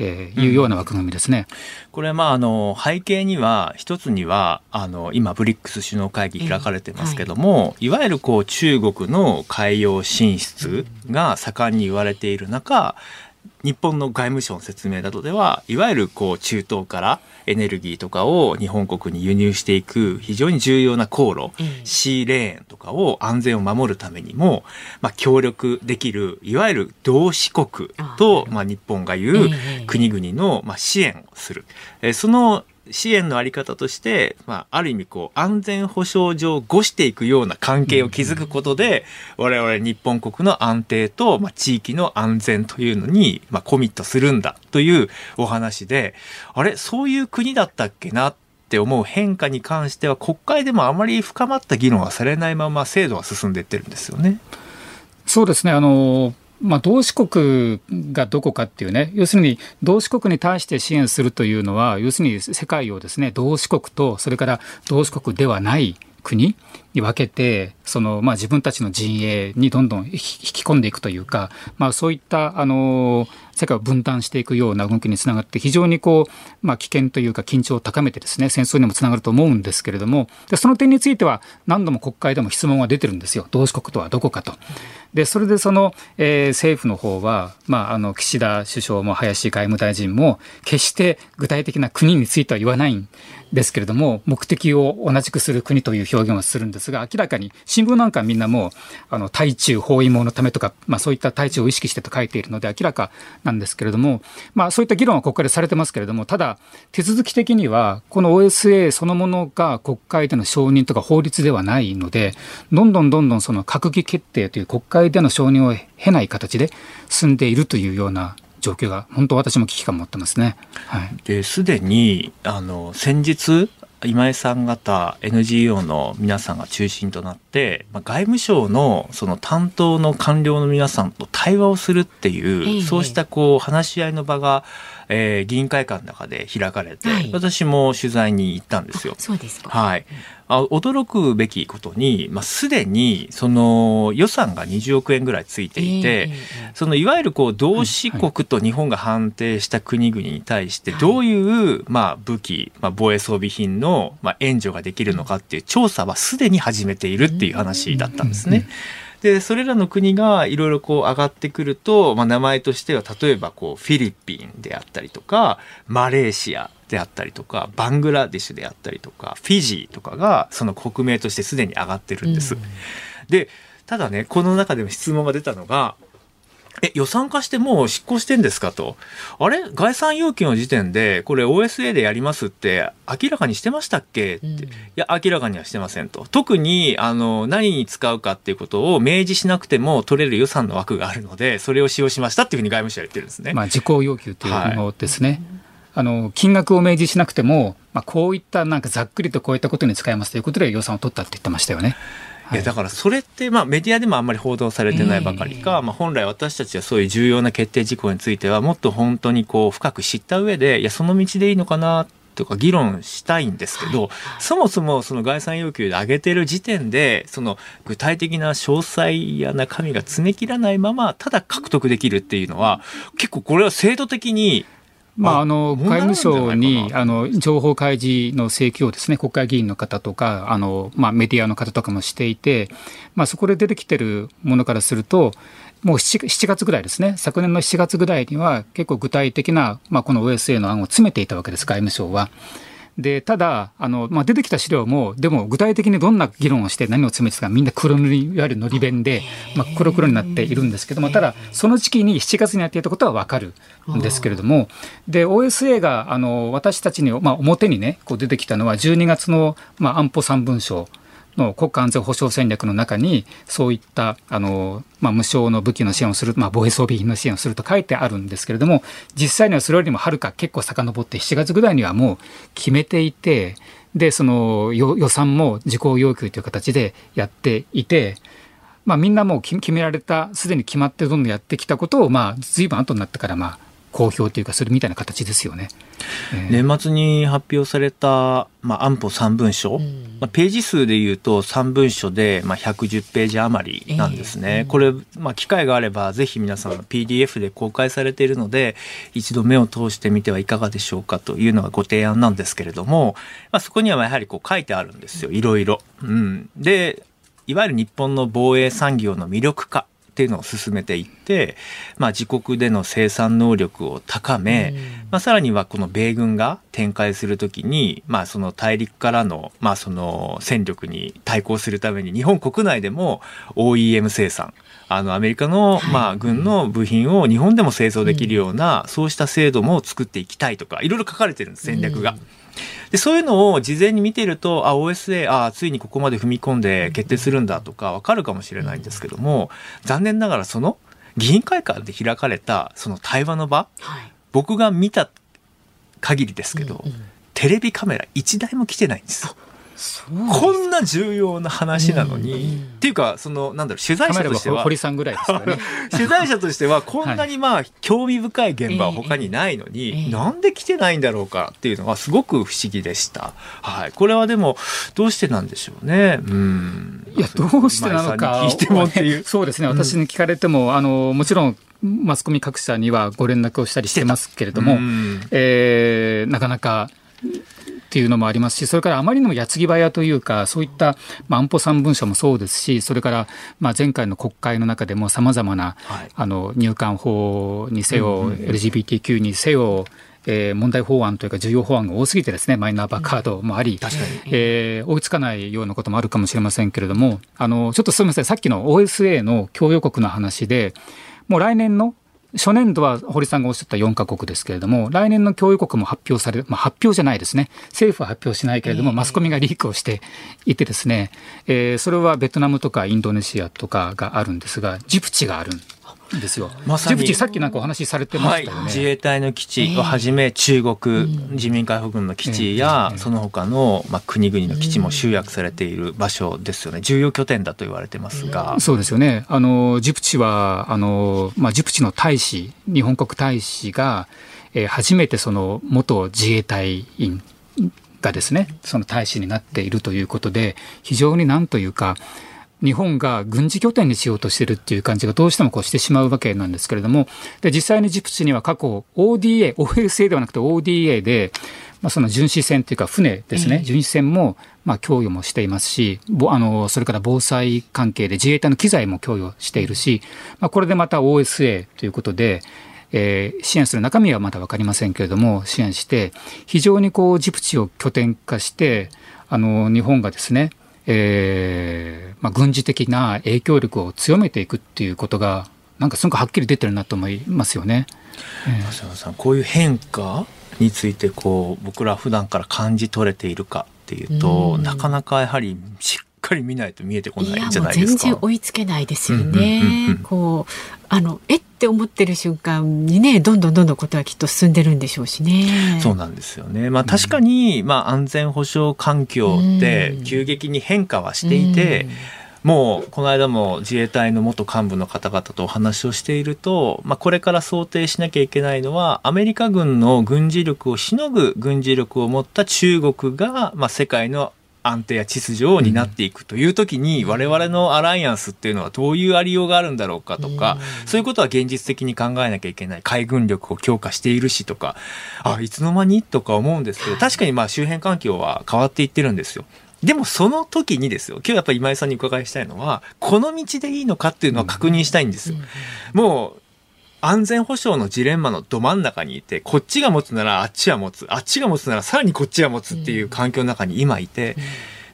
えー、いうような枠組みですね。これ、まあ、あの、背景には、一つには、あの、今、ブリックス首脳会議開かれてますけども、はい、いわゆる、こう、中国の海洋進出が盛んに言われている中、日本の外務省の説明などではいわゆるこう中東からエネルギーとかを日本国に輸入していく非常に重要な航路、うん、シーレーンとかを安全を守るためにも、まあ、協力できるいわゆる同志国とまあ、日本が言う国々のまあ支援をする。えその支援のあり方として、まあ、ある意味こう安全保障上誤していくような関係を築くことで、我々日本国の安定と、まあ、地域の安全というのに、まあ、コミットするんだというお話で、あれ、そういう国だったっけなって思う変化に関しては国会でもあまり深まった議論はされないまま制度は進んでいってるんですよね。そうですね。あの、まあ、同志国がどこかっていうね、要するに同志国に対して支援するというのは、要するに世界をですね、同志国と、それから同志国ではない国に分けて、そのまあ、自分たちの陣営にどんどん引き込んでいくというか、まあ、そういったあの世界を分断していくような動きにつながって、非常にこう、まあ、危険というか、緊張を高めてですね、戦争にもつながると思うんですけれども、でその点については、何度も国会でも質問が出てるんですよ、同志国とはどこかと。でそれでその、えー、政府の方は、まあ、あの岸田首相も林外務大臣も、決して具体的な国については言わないんですけれども、目的を同じくする国という表現をするんですが、明らかに新聞なんかみんなもう、あの対中包囲網のためとか、まあ、そういった対中を意識してと書いているので、明らかなんですけれども、まあ、そういった議論は国会でされてますけれども、ただ、手続き的には、この OSA そのものが国会での承認とか法律ではないので、どんどんどんどんその閣議決定という国会での承認を経ない形で進んでいるというような状況が本当私も危機感持ってますね。はい、ですでにあの先日今井さん方 NGO の皆さんが中心となって、まあ、外務省のその担当の官僚の皆さんと対話をするっていう、そうしたこう話し合いの場がえー、議員会館の中で開かれて、はい、私も取材に行ったんですよ。そうですか。はい。あ驚くべきことに、まあ、すでにその予算が20億円ぐらいついていて、えー、そのいわゆるこう同志国と日本が判定した国々に対してどういう、まあ、武器、まあ、防衛装備品の、まあ、援助ができるのかっていう調査はすでに始めているっていう話だったんですね。でそれらの国がいろいろこう上がってくると、まあ、名前としては例えばこうフィリピンであったりとかマレーシアであったりとかバングラデシュであったりとかフィジーとかがその国名としてすでに上がってるんです。うん、でただねこの中でも質問が出たのがえ、予算化してもう執行してんですか？と。あれ？概算要求の時点で、これ OSA でやりますって明らかにしてましたっけ？って、うん、いや、明らかにはしてませんと。特に、あの、何に使うかっていうことを明示しなくても取れる予算の枠があるので、それを使用しましたっていうふうに外務省は言ってるんですね。まあ、事項要求というものですね。はいあの金額を明示しなくても、まあ、こういったなんかざっくりとこういったことに使いますということで予算を取ったって言ってましたよね。い。やだからそれってまあメディアでもあんまり報道されてないばかりか、まあ、本来私たちはそういう重要な決定事項についてはもっと本当にこう深く知った上でいやその道でいいのかなとか議論したいんですけど、そもそもその概算要求で上げてる時点でその具体的な詳細や中身が詰め切らないままただ獲得できるっていうのは結構これは制度的にまあ、あの外務省にあの情報開示の請求をですね国会議員の方とかあの、まあ、メディアの方とかもしていて、まあ、そこで出てきてるものからするともう 7, 7月ぐらいですね昨年の7月ぐらいには結構具体的な、まあ、この OSA の案を詰めていたわけです外務省は。でただあの、まあ、出てきた資料もでも具体的にどんな議論をして何を詰めてたかみんな黒塗りいわゆるのり弁で、まあ、黒黒になっているんですけどもただその時期に7月にやっていたことは分かるんですけれどもで OSA があの私たちに、まあ、表にねこう出てきたのは12月の、まあ、安保3文書の国家安全保障戦略の中にそういったあの、まあ、無償の武器の支援をする、まあ、防衛装備品の支援をすると書いてあるんですけれども実際にはそれよりもはるか結構遡って7月ぐらいにはもう決めていてでその予算も事項要求という形でやっていて。まあ、みんなもう決められたすでに決まってどんどんやってきたことをまあ随分後になってからまあ公表というか、それみたいな形ですよね、えー、年末に発表された、まあ、安保3文書、うん、まあ、ページ数でいうと3文書で、まあ、110ページ余りなんですね、えー、これ、まあ、機会があればぜひ皆さん PDF で公開されているので一度目を通してみてはいかがでしょうかというのがご提案なんですけれども、まあ、そこにはやはりこう書いてあるんですよ。いろいろ。うん、でいわゆる日本の防衛産業の魅力化っていうのを進めていって、まあ、自国での生産能力を高め、まあ、さらにはこの米軍が展開するときに、まあ、その大陸からの,、まあその戦力に対抗するために日本国内でも OEM 生産あのアメリカの、まあ、軍の部品を日本でも製造できるような、そうした制度も作っていきたいとかいろいろ書かれてるんです戦略が。でそういうのを事前に見てるとあ OSA あついにここまで踏み込んで決定するんだとか分かるかもしれないんですけども残念ながらその議員会館で開かれたその対話の場、はい、僕が見た限りですけど、うんうん、テレビカメラ1台も来てないんです。こんな重要な話なのに、うんうん、っていうかそのなんだろう取材者としては堀さんぐらいですね 取材者としてはこんなにまあ興味深い現場は他にないのに、はい、なんで来てないんだろうかっていうのはすごく不思議でした。はい、これはでもどうしてなんでしょうね。うん。いやどうしてなのか聞いてもっていう。そうですね。私に聞かれても、あのもちろんマスコミ各社にはご連絡をしたりしてますけれども、うん、えー、なかなかっていうのもありますし、それからあまりにも矢継ぎ早というか、そういった、まあ、安保3文書もそうですし、それから、まあ、前回の国会の中でもさまざまな、はい、あの入管法にせよ、うんうん、LGBTQ にせよ、えー、問題法案というか重要法案が多すぎてですねマイナンバーカードもあり、えー、追いつかないようなこともあるかもしれませんけれどもあのちょっとすみませんさっきの OSA の供与国の話でもう来年の初年度は堀さんがおっしゃった4か国ですけれども、来年の教育国も発表される、まあ、発表じゃないですね、政府は発表しないけれども、マスコミがリークをしていてですね、えー、それはベトナムとかインドネシアとかがあるんですが、ジブチがある。ですよ。まさにジブチさっきなんかお話しされてましたよね、はい、自衛隊の基地をはじめ、中国人民解放軍の基地や、その他の、まあ、国々の基地も集約されている場所ですよね。重要拠点だと言われてますが。そうですよね。あのジブチはあのまあジブチの大使日本国大使が、えー、初めてその元自衛隊員がですねその大使になっているということで非常になんというか日本が軍事拠点にしようとしてるっていう感じがどうしてもこうしてしまうわけなんですけれどもで実際にジプチには過去 ODA OSA ではなくて ODA で、まあ、その巡視船というか船ですね、巡視船もまあ供与もしていますしあのそれから防災関係で自衛隊の機材も供与しているし、まあ、これでまた OSA ということでえー、支援する中身はまだ分かりませんけれども支援して非常にこうジプチを拠点化してあの日本がですね、えーまあ、軍事的な影響力を強めていくっていうことがなんかすごくはっきり出てるなと思いますよね。えー、さんこういう変化についてこう僕ら普段から感じ取れているかっていうとなかなかやはりしっかり見ないと見えてこないじゃないですか。全然追いつけないですよね。こうあのえって思ってる瞬間にねどんどんどんどんことはきっと進んでるんでしょうしね。そうなんですよね。まあ確かに、うん、まあ安全保障環境って急激に変化はしていて。うんもうこの間も自衛隊の元幹部の方々とお話をしていると、まあ、これから想定しなきゃいけないのはアメリカ軍の軍事力をしのぐ軍事力を持った中国が、まあ、世界の安定や秩序を担っていくという時に、我々のアライアンスっていうのはどういうありようがあるんだろうかとか、そういうことは現実的に考えなきゃいけない。海軍力を強化しているしとか、あ、いつの間にとか思うんですけど、確かにまあ周辺環境は変わっていってるんですよ。でもその時にですよ、今日やっぱり今井さんにお伺いしたいのは、この道でいいのかっていうのは確認したいんですよ。もう、安全保障のジレンマのど真ん中にいて、こっちが持つならあっちは持つ、あっちが持つならさらにこっちが持つっていう環境の中に今いて、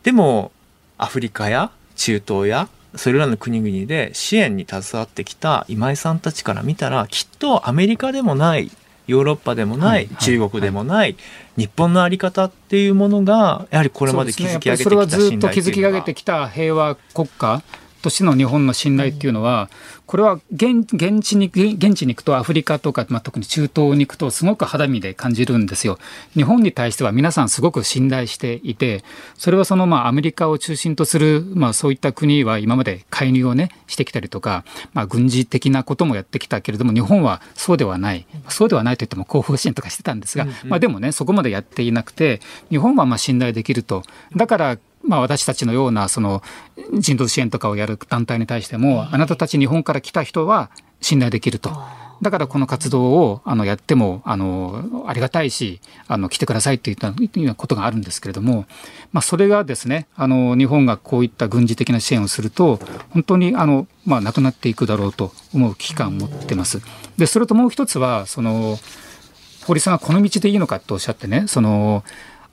でも、アフリカや中東やそれらの国々で支援に携わってきた今井さんたちから見たら、きっとアメリカでもない、ヨーロッパでもない、中国でもない、日本の在り方っていうものが、やはりこれまで築き上げてきた信頼というのは、それはずっと築き上げてきた平和国家としての日本の信頼っていうのは、これは現現地に現地に行くとアフリカとか、まあ、特に中東に行くとすごく肌身で感じるんですよ。日本に対しては皆さんすごく信頼していてそれはそのまあアメリカを中心とする、まあ、そういった国は今まで介入をねしてきたりとか、まあ、軍事的なこともやってきたけれども日本はそうではないそうではないといっても後方支援とかしてたんですが、まあ、でもねそこまでやっていなくて日本はまあ信頼できると。だからまあ、私たちのようなその人道支援とかをやる団体に対しても、あなたたち日本から来た人は信頼できると。だからこの活動をあのやってもあのありがたいしあの来てくださいといったいうなことがあるんですけれども、まあ、それがですねあの日本がこういった軍事的な支援をすると本当にあの、まあ、なくなっていくだろうと思う危機感を持ってます。でそれともう一つはその堀さんはこの道でいいのかとおっしゃってねその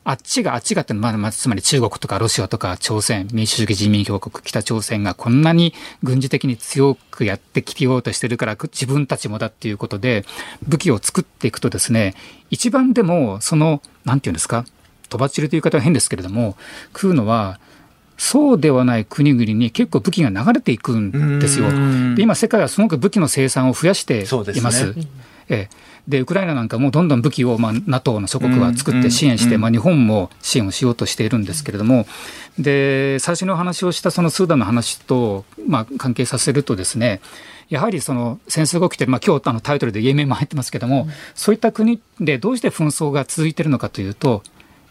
あっちがあっちがってまあ、まあ、つまり中国とかロシアとか朝鮮、民主主義人民共和国、北朝鮮がこんなに軍事的に強くやってきようとしてるから、自分たちもだっていうことで、武器を作っていくとですね、一番でも、その、なんていうんですか、とばっちりという言い方は変ですけれども、食うのは、そうではない国々に結構武器が流れていくんですよ。で今、世界はすごく武器の生産を増やしています。ええでウクライナなんかもどんどん武器を、まあ、NATO の諸国は作って支援して、まあ、日本も支援をしようとしているんですけれども、で最初の話をしたそのスーダンの話と、まあ、関係させるとですねやはりその戦争が起きてる、まあ今日あのタイトルでイエメンも入ってますけども、うん、そういった国でどうして紛争が続いているのかというと、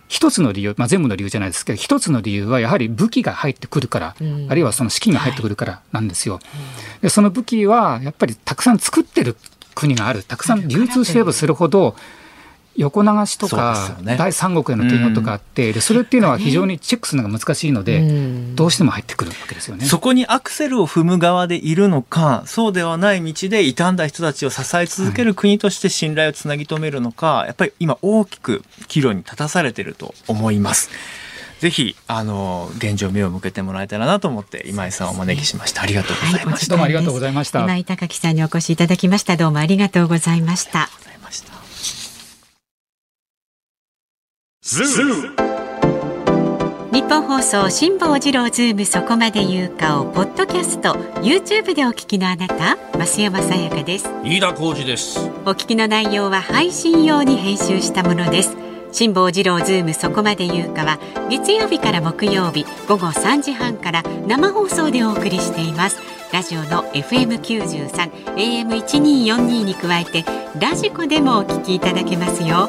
一つの理由、まあ、全部の理由じゃないですけど、一つの理由はやはり武器が入ってくるから、うん、あるいはその資金が入ってくるからなんですよ。はい、でその武器はやっぱりたくさん作ってる国がある。たくさん流通すればするほど横流しとか、ね、第三国への転用とかあって、でそれっていうのは非常にチェックするのが難しいので、どうしても入ってくるわけですよね。そこにアクセルを踏む側でいるのかそうではない道で傷んだ人たちを支え続ける国として信頼をつなぎ止めるのか、はい、やっぱり今大きく岐路に立たされていると思います。ぜひ、あの、現状目を向けてもらえたらなと思って、今井さんをお招きしました。ありがとうございました。どうもありがとうございました。今井高樹さんにお越しいただきました。どうもありがとうございました。ニッポン放送辛坊治郎ズームそこまで言うかをポッドキャスト YouTube でお聞きのあなた増山さやかです飯田浩二ですお聞きの内容は配信用に編集したものです辛坊治郎ズームそこまで言うかは月曜日から木曜日午後3時半から生放送でお送りしています。ラジオの FM93 AM1242 に加えてラジコでもお聞きいただけますよ。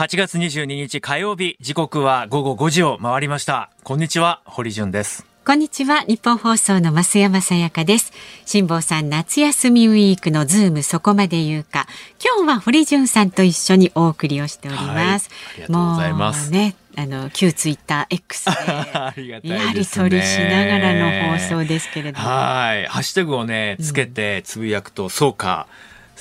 8月22日火曜日時刻は午後5時を回りました。こんにちは堀潤です。こんにちはニッポン放送の増山さやかです。辛坊さん夏休みウィークのズームそこまで言うか。今日は堀潤さんと一緒にお送りをしております、はい、ありがとうございます。ねあの旧ツイッター X で やり取りしながらの放送ですけれども。はい。ハッシュタグをねつけてつぶやくと、うん、そうか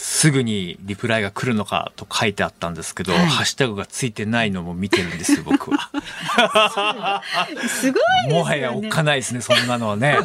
すぐにリプライが来るのかと書いてあったんですけど、はい、ハッシュタグがついてないのも見てるんですよ、僕は。すごい、ね、もはやおっかないですね、そんなのはね。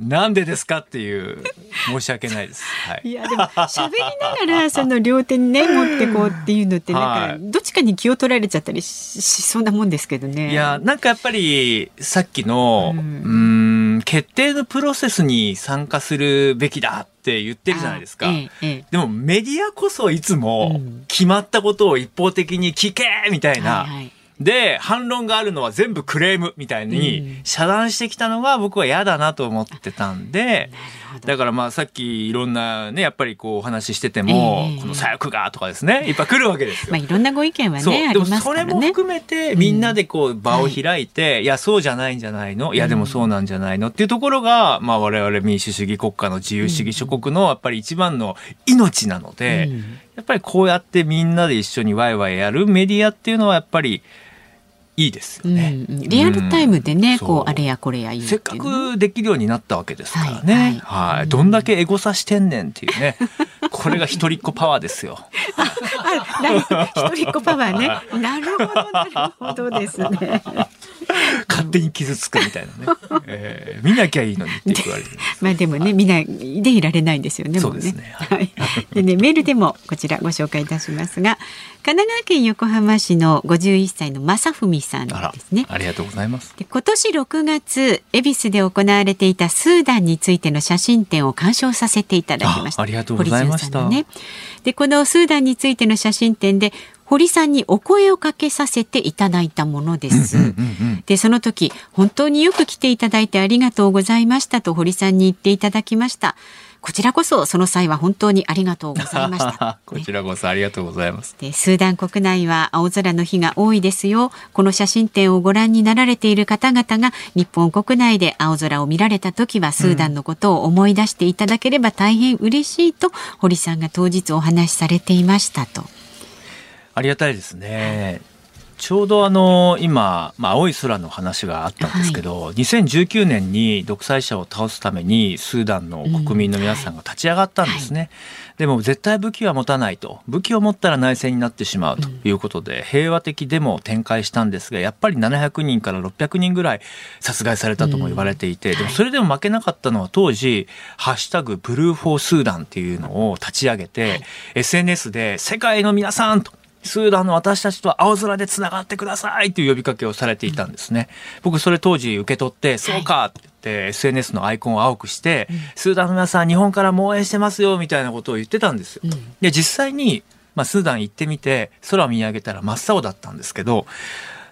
なんでですかっていう、申し訳ないです。はい、いや、でも、喋りながら、その両手にね、持ってこうっていうのって、なんか、どっちかに気を取られちゃったりしそうなもんですけどね。いや、なんかやっぱり、さっきの、うん、うん決定のプロセスに参加するべきだって言ってるじゃないですか。ええ、でもメディアこそいつも決まったことを一方的に聞けみたいな。はいはい。で、反論があるのは全部クレームみたいに遮断してきたのが僕は嫌だなと思ってたんで、だからまあさっきいろんなね、やっぱりこうお話ししてても、この左翼がとかですね、いっぱい来るわけですよ。まあいろんなご意見はね、でもそれも含めてみんなでこう場を開いて、いやそうじゃないんじゃないの？いやでもそうなんじゃないの？っていうところが、まあ我々民主主義国家の自由主義諸国のやっぱり一番の命なので、やっぱりこうやってみんなで一緒にワイワイやるメディアっていうのはやっぱり、いいですよね、うん、リアルタイムでね、うん、こうあれやこれや言うせっかくできるようになったわけですからね、はい、はい。はい、どんだけエゴサしてんねんっていうね。これが一人っ子パワーですよ。一人っ子パワーね。なるほどなるほどですね。勝手に傷つくみたいなね、えー、見なきゃいいのにって言われる まあでもね見ないでいられないんですよねそうですね。はい。でねメールでもこちらご紹介いたしますが神奈川県横浜市の51歳の正文さんですね。ありがとうございます。で今年6月恵比寿で行われていたスーダンについての写真展を鑑賞させていただきました。ありがとうございました、ね、でこのスーダンについての写真展で堀さんにお声をかけさせていただいたものです。で、その時、本当によく来ていただいてありがとうございましたと堀さんに言っていただきました。こちらこそその際は本当にありがとうございました。こちらこそありがとうございます。で、スーダン国内は青空の日が多いですよ。この写真展をご覧になられている方々が日本国内で青空を見られた時はスーダンのことを思い出していただければ大変嬉しいと堀さんが当日お話しされていましたと。ありがたいですね。ちょうどあの今、まあ、青い空の話があったんですけど、はい、2019年に独裁者を倒すためにスーダンの国民の皆さんが立ち上がったんですね。うんはい、でも絶対武器は持たないと。武器を持ったら内戦になってしまうとい。うことで、うん、平和的デモを展開したんですがやっぱり700人から600人ぐらい殺害されたとも言われていて、うん、でもそれでも負けなかったのは当時「ハッシュタグブルーフォースーダン」っていうのを立ち上げて、はい、SNS で「世界の皆さん」とスーダンの私たちと青空でつながってくださいという呼びかけをされていたんですね。僕それ当時受け取って、そうかって言って SNS のアイコンを青くして、スーダンの皆さん日本からも応援してますよみたいなことを言ってたんですよ。で、実際に、まあ、スーダン行ってみて空を見上げたら真っ青だったんですけど、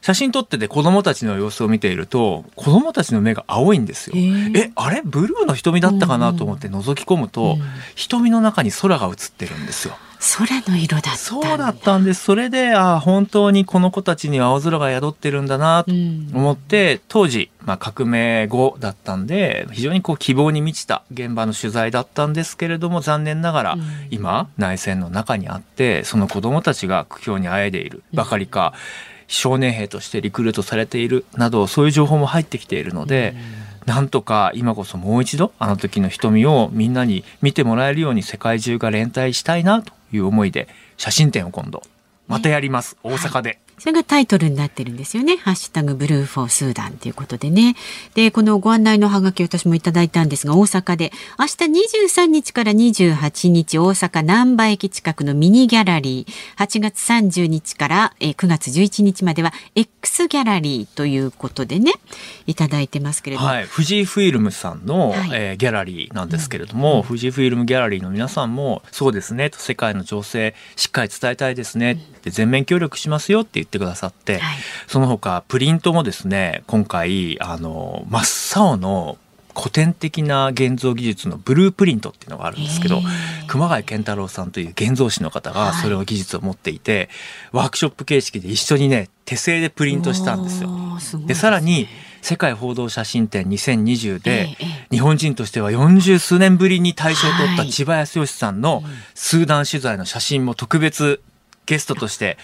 写真撮ってて子供たちの様子を見ていると子供たちの目が青いんですよ。えあれブルーの瞳だったかなと思って覗き込むと、瞳の中に空が映ってるんですよ。空の色だそうだったんです。それであ本当にこの子たちには青空が宿ってるんだなと思って、うん、当時、まあ、革命後だったんで非常にこう希望に満ちた現場の取材だったんですけれども残念ながら、今内戦の中にあってその子どもたちが苦境にあえいでいるばかりか、少年兵としてリクルートされているなどそういう情報も入ってきているので、なんとか今こそもう一度あの時の瞳をみんなに見てもらえるように世界中が連帯したいなという思いで写真展を今度またやります、大阪で。それがタイトルになってるんですよね。ハッシュタグブルーフォースーダンということでね。で、このご案内のハガキ私もいただいたんですが、大阪で明日23日から28日大阪難波駅近くのミニギャラリー、8月30日から9月11日までは X ギャラリーということでね、いただいてますけれども。はい、富士フィルムさんの、はい、えー、ギャラリーなんですけれども、うん、富士フィルムギャラリーの皆さんもそうですねと世界の情勢しっかり伝えたいですねって全面協力しますよって言ってくださって、はい、その他プリントもですね今回あの真っ青の古典的な現像技術のブループリントっていうのがあるんですけど熊谷健太郎さんという現像師の方がそれを技術を持っていて、ワークショップ形式で一緒にね手製でプリントしたんですよ。で、さらに世界報道写真展2020で、日本人としては40数年ぶりに大賞を取った千葉康義さんのスーダン取材の写真も特別ゲストとして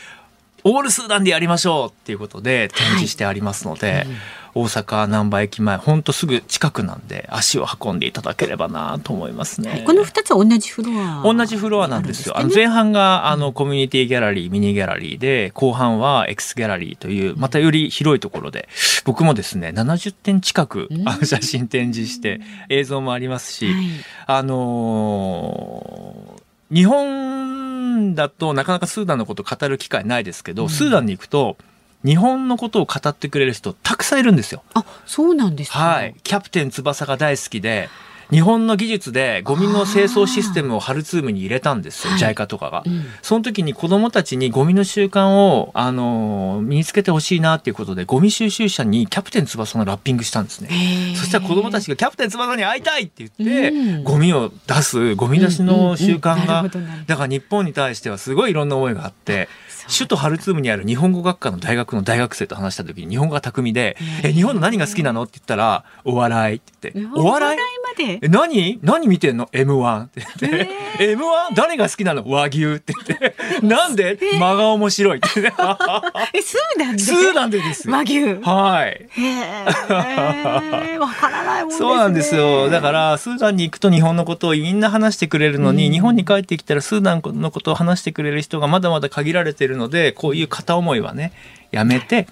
オールスーダンでやりましょうっていうことで展示してありますので、はい大阪難波駅前ほんとすぐ近くなんで足を運んでいただければなと思いますね、この2つは同じフロア同じフロアなんですよ、ね、あの前半があのコミュニティギャラリーミニギャラリーで後半は X ギャラリーというまたより広いところで僕もですね70点近くあの写真展示して映像もありますし、はい、あのー、日本だとなかなかスーダンのこと語る機会ないですけど、うん、スーダンに行くと日本のことを語ってくれる人たくさんいるんですよ。あ、そうなんですか？はい。キャプテン翼が大好きで、日本の技術でゴミの清掃システムをハルツームに入れたんですよ、JICA とかが、うん、その時に子供たちにゴミの習慣を、あの身につけてほしいなっていうことで、ゴミ収集車にキャプテン翼のラッピングしたんですね。そしたら子供たちがキャプテン翼に会いたいって言って、うん、ゴミを出す、ゴミ出しの習慣が、だから日本に対してはすごいいろんな思いがあって、首都ハルツームにある日本語学科の大学の大学生と話した時に日本語が巧みで「え日本の何が好きなの?」って言ったら「お笑い」って。言って「お笑いえ何？何見てんの ?M1」って言って「M1 誰が好きなの？和牛」って言って「なんで？間が面白い」って。言ってえスーダンで？スーダンでです。和牛。はい。へえわからないもんです、ね、そうなんですよ。だからスーダンに行くと日本のことをみんな話してくれるのに、うん、日本に帰ってきたらスーダンのことを話してくれる人がまだまだ限られてるるのでこういう片思いはねやめて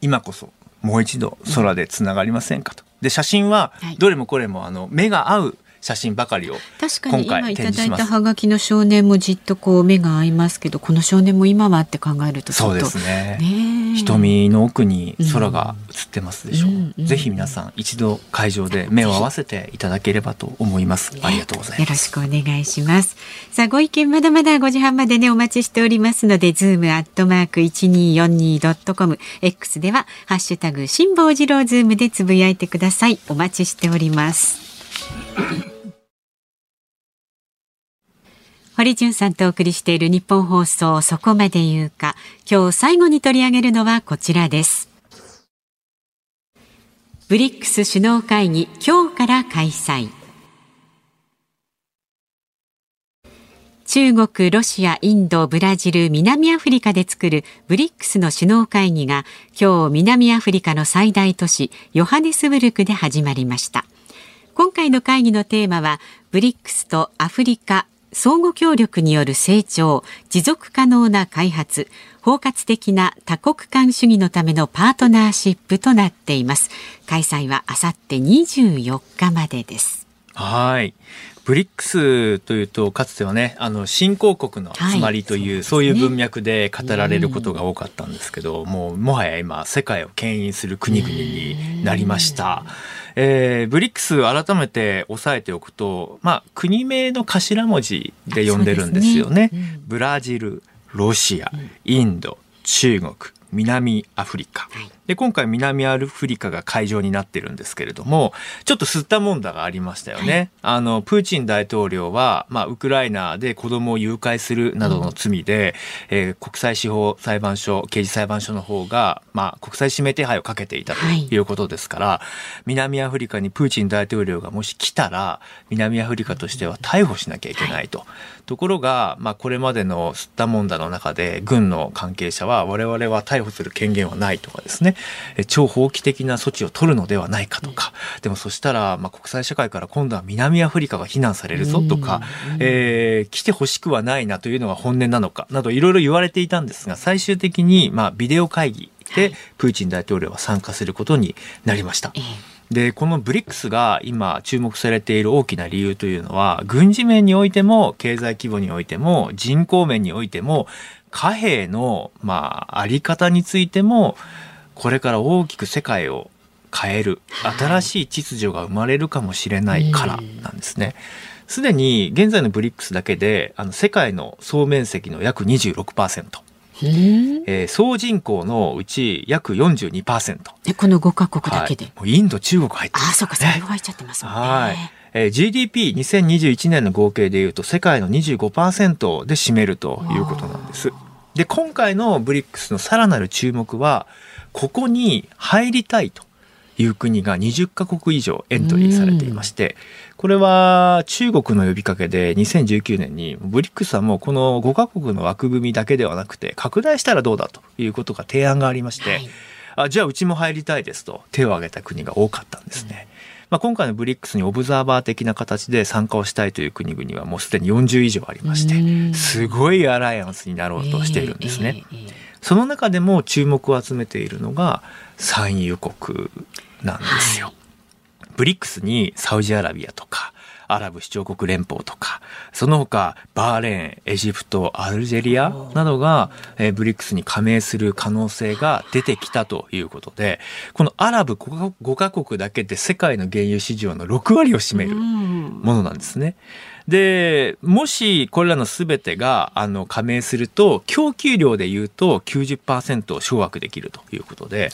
今こそもう一度空でつながりませんかと。で写真はどれもこれもあの目が合う写真ばかりを確かに今いただいたハガキの少年もじっとこう目が合いますけどこの少年も今はって考えるとそうですね。ね瞳の奥に空が映ってますでしょう、うんうん、ぜひ皆さん一度会場で目を合わせていただければと思います、ありがとうございます。よろしくお願いします。さあご意見まだまだ5時半までねお待ちしておりますのでズームアットマーク 1242.com X ではハッシュタグ辛坊治郎ズームでつぶやいてください。お待ちしております堀潤さんとお送りしている日本放送そこまで言うか。今日最後に取り上げるのはこちらです。ブリックス首脳会議今日から開催。中国、ロシア、インド、ブラジル、南アフリカで作るブリックスの首脳会議が今日南アフリカの最大都市ヨハネスブルクで始まりました。今回の会議のテーマはブリックスとアフリカ相互協力による成長持続可能な開発包括的な多国間主義のためのパートナーシップとなっています。開催はあさって24日までです。はい。ブリックスというとかつてはねあの新興国の集まりというはい、そういう文脈で語られることが多かったんですけど、うん、もうもはや今世界を牽引する国々になりました。えー、ブリックス改めて押さえておくと、まあ、国名の頭文字で呼んでるんですよね。ねうん、ブラジル、ロシア、インド、中国、南アフリカ。はいで、今回南アフリカが会場になってるんですけれども、ちょっと吸ったもんだがありましたよね。はい、あの、プーチン大統領は、まあ、ウクライナで子供を誘拐するなどの罪で、うん、えー、国際司法裁判所、刑事裁判所の方が、まあ、国際指名手配をかけていたとい。うことですから、はい、南アフリカにプーチン大統領がもし来たら、南アフリカとしては逮捕しなきゃいけないと。はい、ところが、まあ、これまでの吸ったもんだの中で、軍の関係者は、我々は逮逮捕する権限はないとかですね、超法規的な措置を取るのではないかとか、でもそしたら、まあ、国際社会から今度は南アフリカが非難されるぞとか、えー、来てほしくはないなというのが本音なのかなどいろいろ言われていたんですが、最終的に、まあ、ビデオ会議でプーチン大統領は参加することになりました。でこのブリックスが今注目されている大きな理由というのは軍事面においても経済規模においても人口面においても貨幣のまああり方についてもこれから大きく世界を変える新しい秩序が生まれるかもしれないからなんですね。すでに現在のブリックスだけであの世界の総面積の約26%。えー、総人口のうち約42%。え、この5カ国だけで、はい、インド、中国入ってます、ね、あ、そうか、それ入っちゃってますもんね。はい。えー、GDP2021 年の合計でいうと世界の25%で占めるということなんです。で、今回のブリックスのさらなる注目は、ここに入りたいという国が20カ国以上エントリーされていまして、これは中国の呼びかけで2019年にブリックスはもうこの5カ国の枠組みだけではなくて拡大したらどうだということが提案がありまして、はい、あじゃあうちも入りたいですと手を挙げた国が多かったんですね。まあ、今回のブリックスにオブザーバー的な形で参加をしたいという国々はもうすでに40以上ありましてすごいアライアンスになろうとしているんですね。その中でも注目を集めているのが産油国なんですよ。はい、ブリックスにサウジアラビアとかアラブ首長国連邦とか、その他、バーレーン、エジプト、アルジェリアなどが、えー、ブリックスに加盟する可能性が出てきたということで、このアラブ 5, 5カ国だけで世界の原油市場の6割を占めるものなんですね。で、もしこれらの全てがあの加盟すると、供給量で言うと90%を掌握できるということで、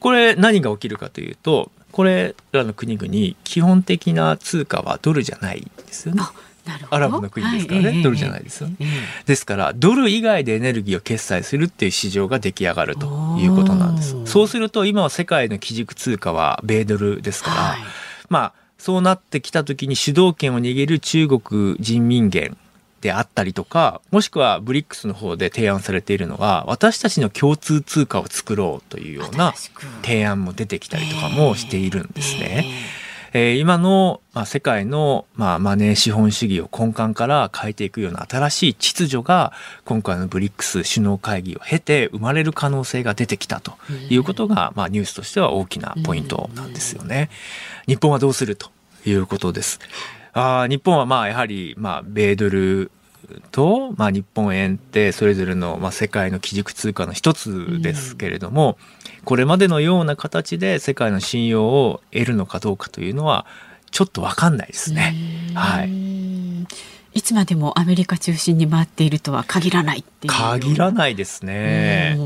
これ何が起きるかというとこれらの国々基本的な通貨はドルじゃないんですよね。アラブの国ですからね、はい、ドルじゃないですよ、ね、えー、ですからドル以外でエネルギーを決済するっていう市場が出来上がるということなんです。そうすると今は世界の基軸通貨は米ドルですから、はい、まあそうなってきた時に主導権を握る中国人民元であったりとか、もしくはブリックスの方で提案されているのは、私たちの共通通貨を作ろうというような提案も出てきたりとかもしているんですね。えー、今の、まあ、世界の、まあ、マネー資本主義を根幹から変えていくような新しい秩序が今回のブリックス首脳会議を経て生まれる可能性が出てきたということが、まあ、ニュースとしては大きなポイントなんですよね。日本はどうするということです。あ日本はまあやはりまあ米ドルと、まあ、日本円ってそれぞれの、まあ、世界の基軸通貨の一つですけれども、うん、これまでのような形で世界の信用を得るのかどうかというのはちょっと分かんないですね。はいいつまでもアメリカ中心に回っているとは限らないっていう。限らないですね。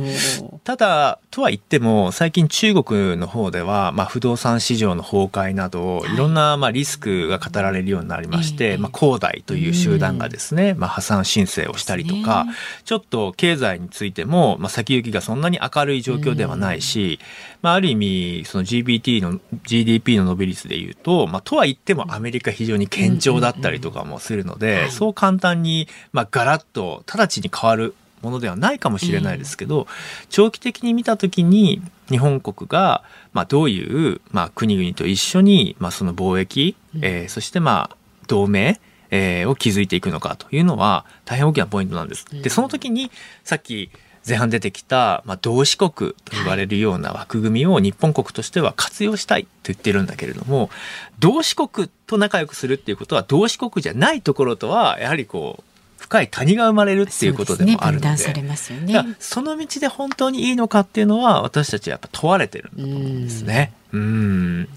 ただとは言っても最近中国の方では、まあ、不動産市場の崩壊など、い、ろんな、まあ、リスクが語られるようになりまして、えー、まあ、恒大という集団がですね、まあ、破産申請をしたりとか、ね、ちょっと経済についても、まあ、先行きがそんなに明るい状況ではないし、まあ、ある意味その GBT の GDP の伸び率でいうと、まあ、とは言ってもアメリカ非常に堅調だったりとかもするので、はい、そう簡単に、まあ、ガラッと直ちに変わるものではないかもしれないですけど、長期的に見た時に日本国が、まあ、どういう、まあ、国々と一緒に、まあ、その貿易、えー、そしてまあ同盟えー、を築いていくのかというのは大変大きなポイントなんです。でその時にさっき前半出てきた、まあ、同志国と言われるような枠組みを日本国としては活用したいと言ってるんだけれども同志国と仲良くするっていうことは同志国じゃないところとはやはりこう深い谷が生まれるっていうことでもあるのでそ、ね,、その道で本当にいいのかっていうのは私たちはやっぱ問われてるんだと思うんですね。うん。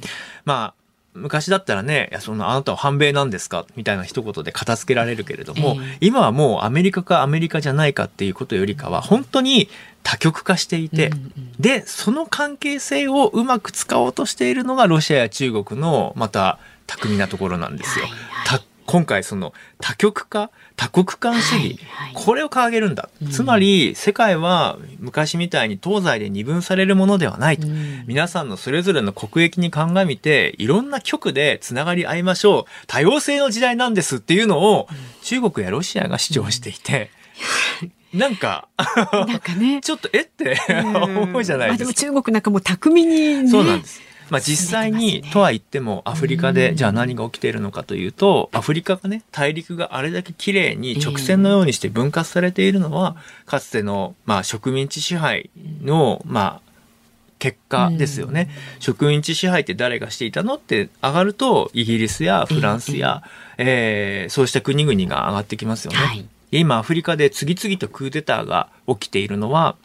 まあ昔だったらね、いやそのあなたは反米なんですか？みたいな一言で片付けられるけれども、えー、今はもうアメリカかアメリカじゃないかっていうことよりかは、本当に多極化していて、うんうん、で、その関係性をうまく使おうとしているのがロシアや中国のまた巧みなところなんですよ。はいはい今回その多極化多国間主義、はいはい、これを掲げるんだ、うん、つまり世界は昔みたいに東西で二分されるものではないと、うん、皆さんのそれぞれの国益に鑑みていろんな局でつながり合いましょう。多様性の時代なんですっていうのを中国やロシアが主張していて、なんか、なんかね。ちょっとえって 思うじゃないですか。まあ、でも中国なんかもう巧みに、ね、そうなんです。まあ、実際に、とは言ってもアフリカでじゃあ何が起きているのかというとアフリカがね大陸があれだけ綺麗に直線のようにして分割されているのはかつての、まあ、植民地支配の、まあ、結果ですよね、植民地支配って誰がしていたのって上がるとイギリスやフランスや、えー、そうした国々が上がってきますよね。はい、今アフリカで次々とクーデターが起きているのは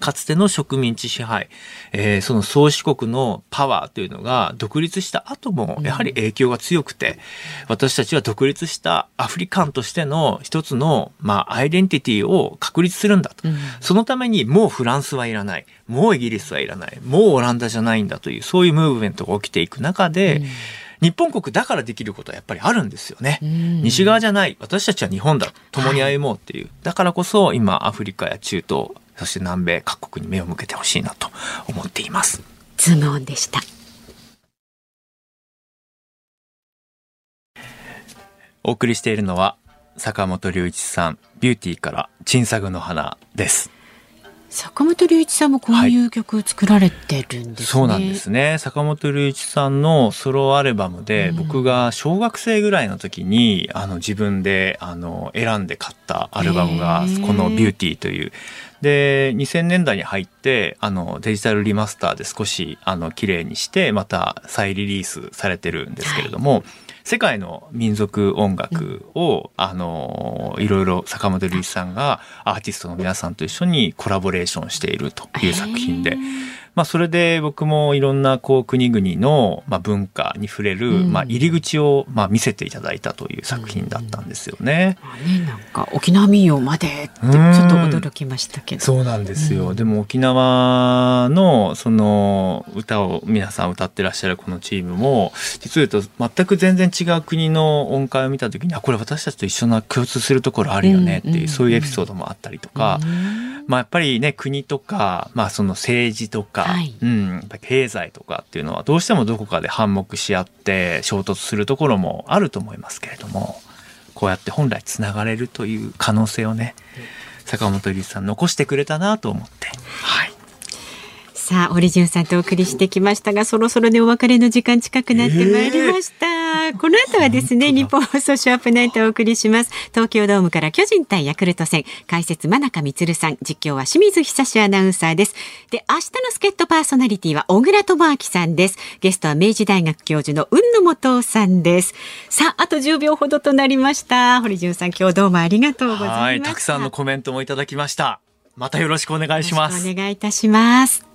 かつての植民地支配、えー、その宗主国のパワーというのが独立した後もやはり影響が強くて、私たちは独立したアフリカンとしての一つの、まあ、アイデンティティを確立するんだと。そのためにもうフランスはいらない。もうイギリスはいらない。もうオランダじゃないんだという、そういうムーブメントが起きていく中で、日本国だからできることはやっぱりあるんですよね。西側じゃない。私たちは日本だ。共に歩もうっていう。だからこそ今アフリカや中東、そして南米各国に目を向けてほしいなと思っています。ズームオンでした。お送りしているのは坂本龍一さん、ビューティーからチンサグの花です。坂本龍一さんもこういう曲作られてるんですね、はい、そうなんですね坂本龍一さんのソロアルバムで、僕が小学生ぐらいの時にあの自分であの選んで買ったアルバムがこの「ビューティーというで2000年代に入ってあのデジタルリマスターで少しあの綺麗にしてまた再リリースされてるんですけれども、はい世界の民族音楽を、うん、あのいろいろ坂本龍一さんがアーティストの皆さんと一緒にコラボレーションしているという作品で。まあ、それで僕もいろんなこう国々のまあ文化に触れる、まあ、入り口をまあ見せていただいたという作品だったんですよね。うんうん、ねなんか沖縄民謡までってちょっと驚きましたけど。そうなんですよ。でも沖縄のその歌を皆さん歌ってらっしゃるこのチームも実を言うと全く全然違う国の音階を見た時にあこれ私たちと一緒な共通するところあるよねっていう、そういうエピソードもあったりとか、まあやっぱりね国とかまあその政治とかはい、うん、経済とかっていうのはどうしてもどこかで反目し合って衝突するところもあると思いますけれどもこうやって本来つながれるという可能性をね坂本龍一さん残してくれたなと思って。はいさあ、堀潤さんとお送りしてきましたが、そろそろでお別れの時間近くなってまいりました。えー、この後はですね、日本放送シャープナイトをお送りします。東京ドームから巨人対ヤクルト戦、解説真中光さん、実況は清水久志アナウンサーです。で、明日の助っ人パーソナリティは小倉智明さんです。ゲストは明治大学教授の雲野元さんです。さあ、あと10秒ほどとなりました。堀潤さん、今日どうもありがとうございました。たくさんのコメントもいただきました。またよろしくお願いします。お願いいたします。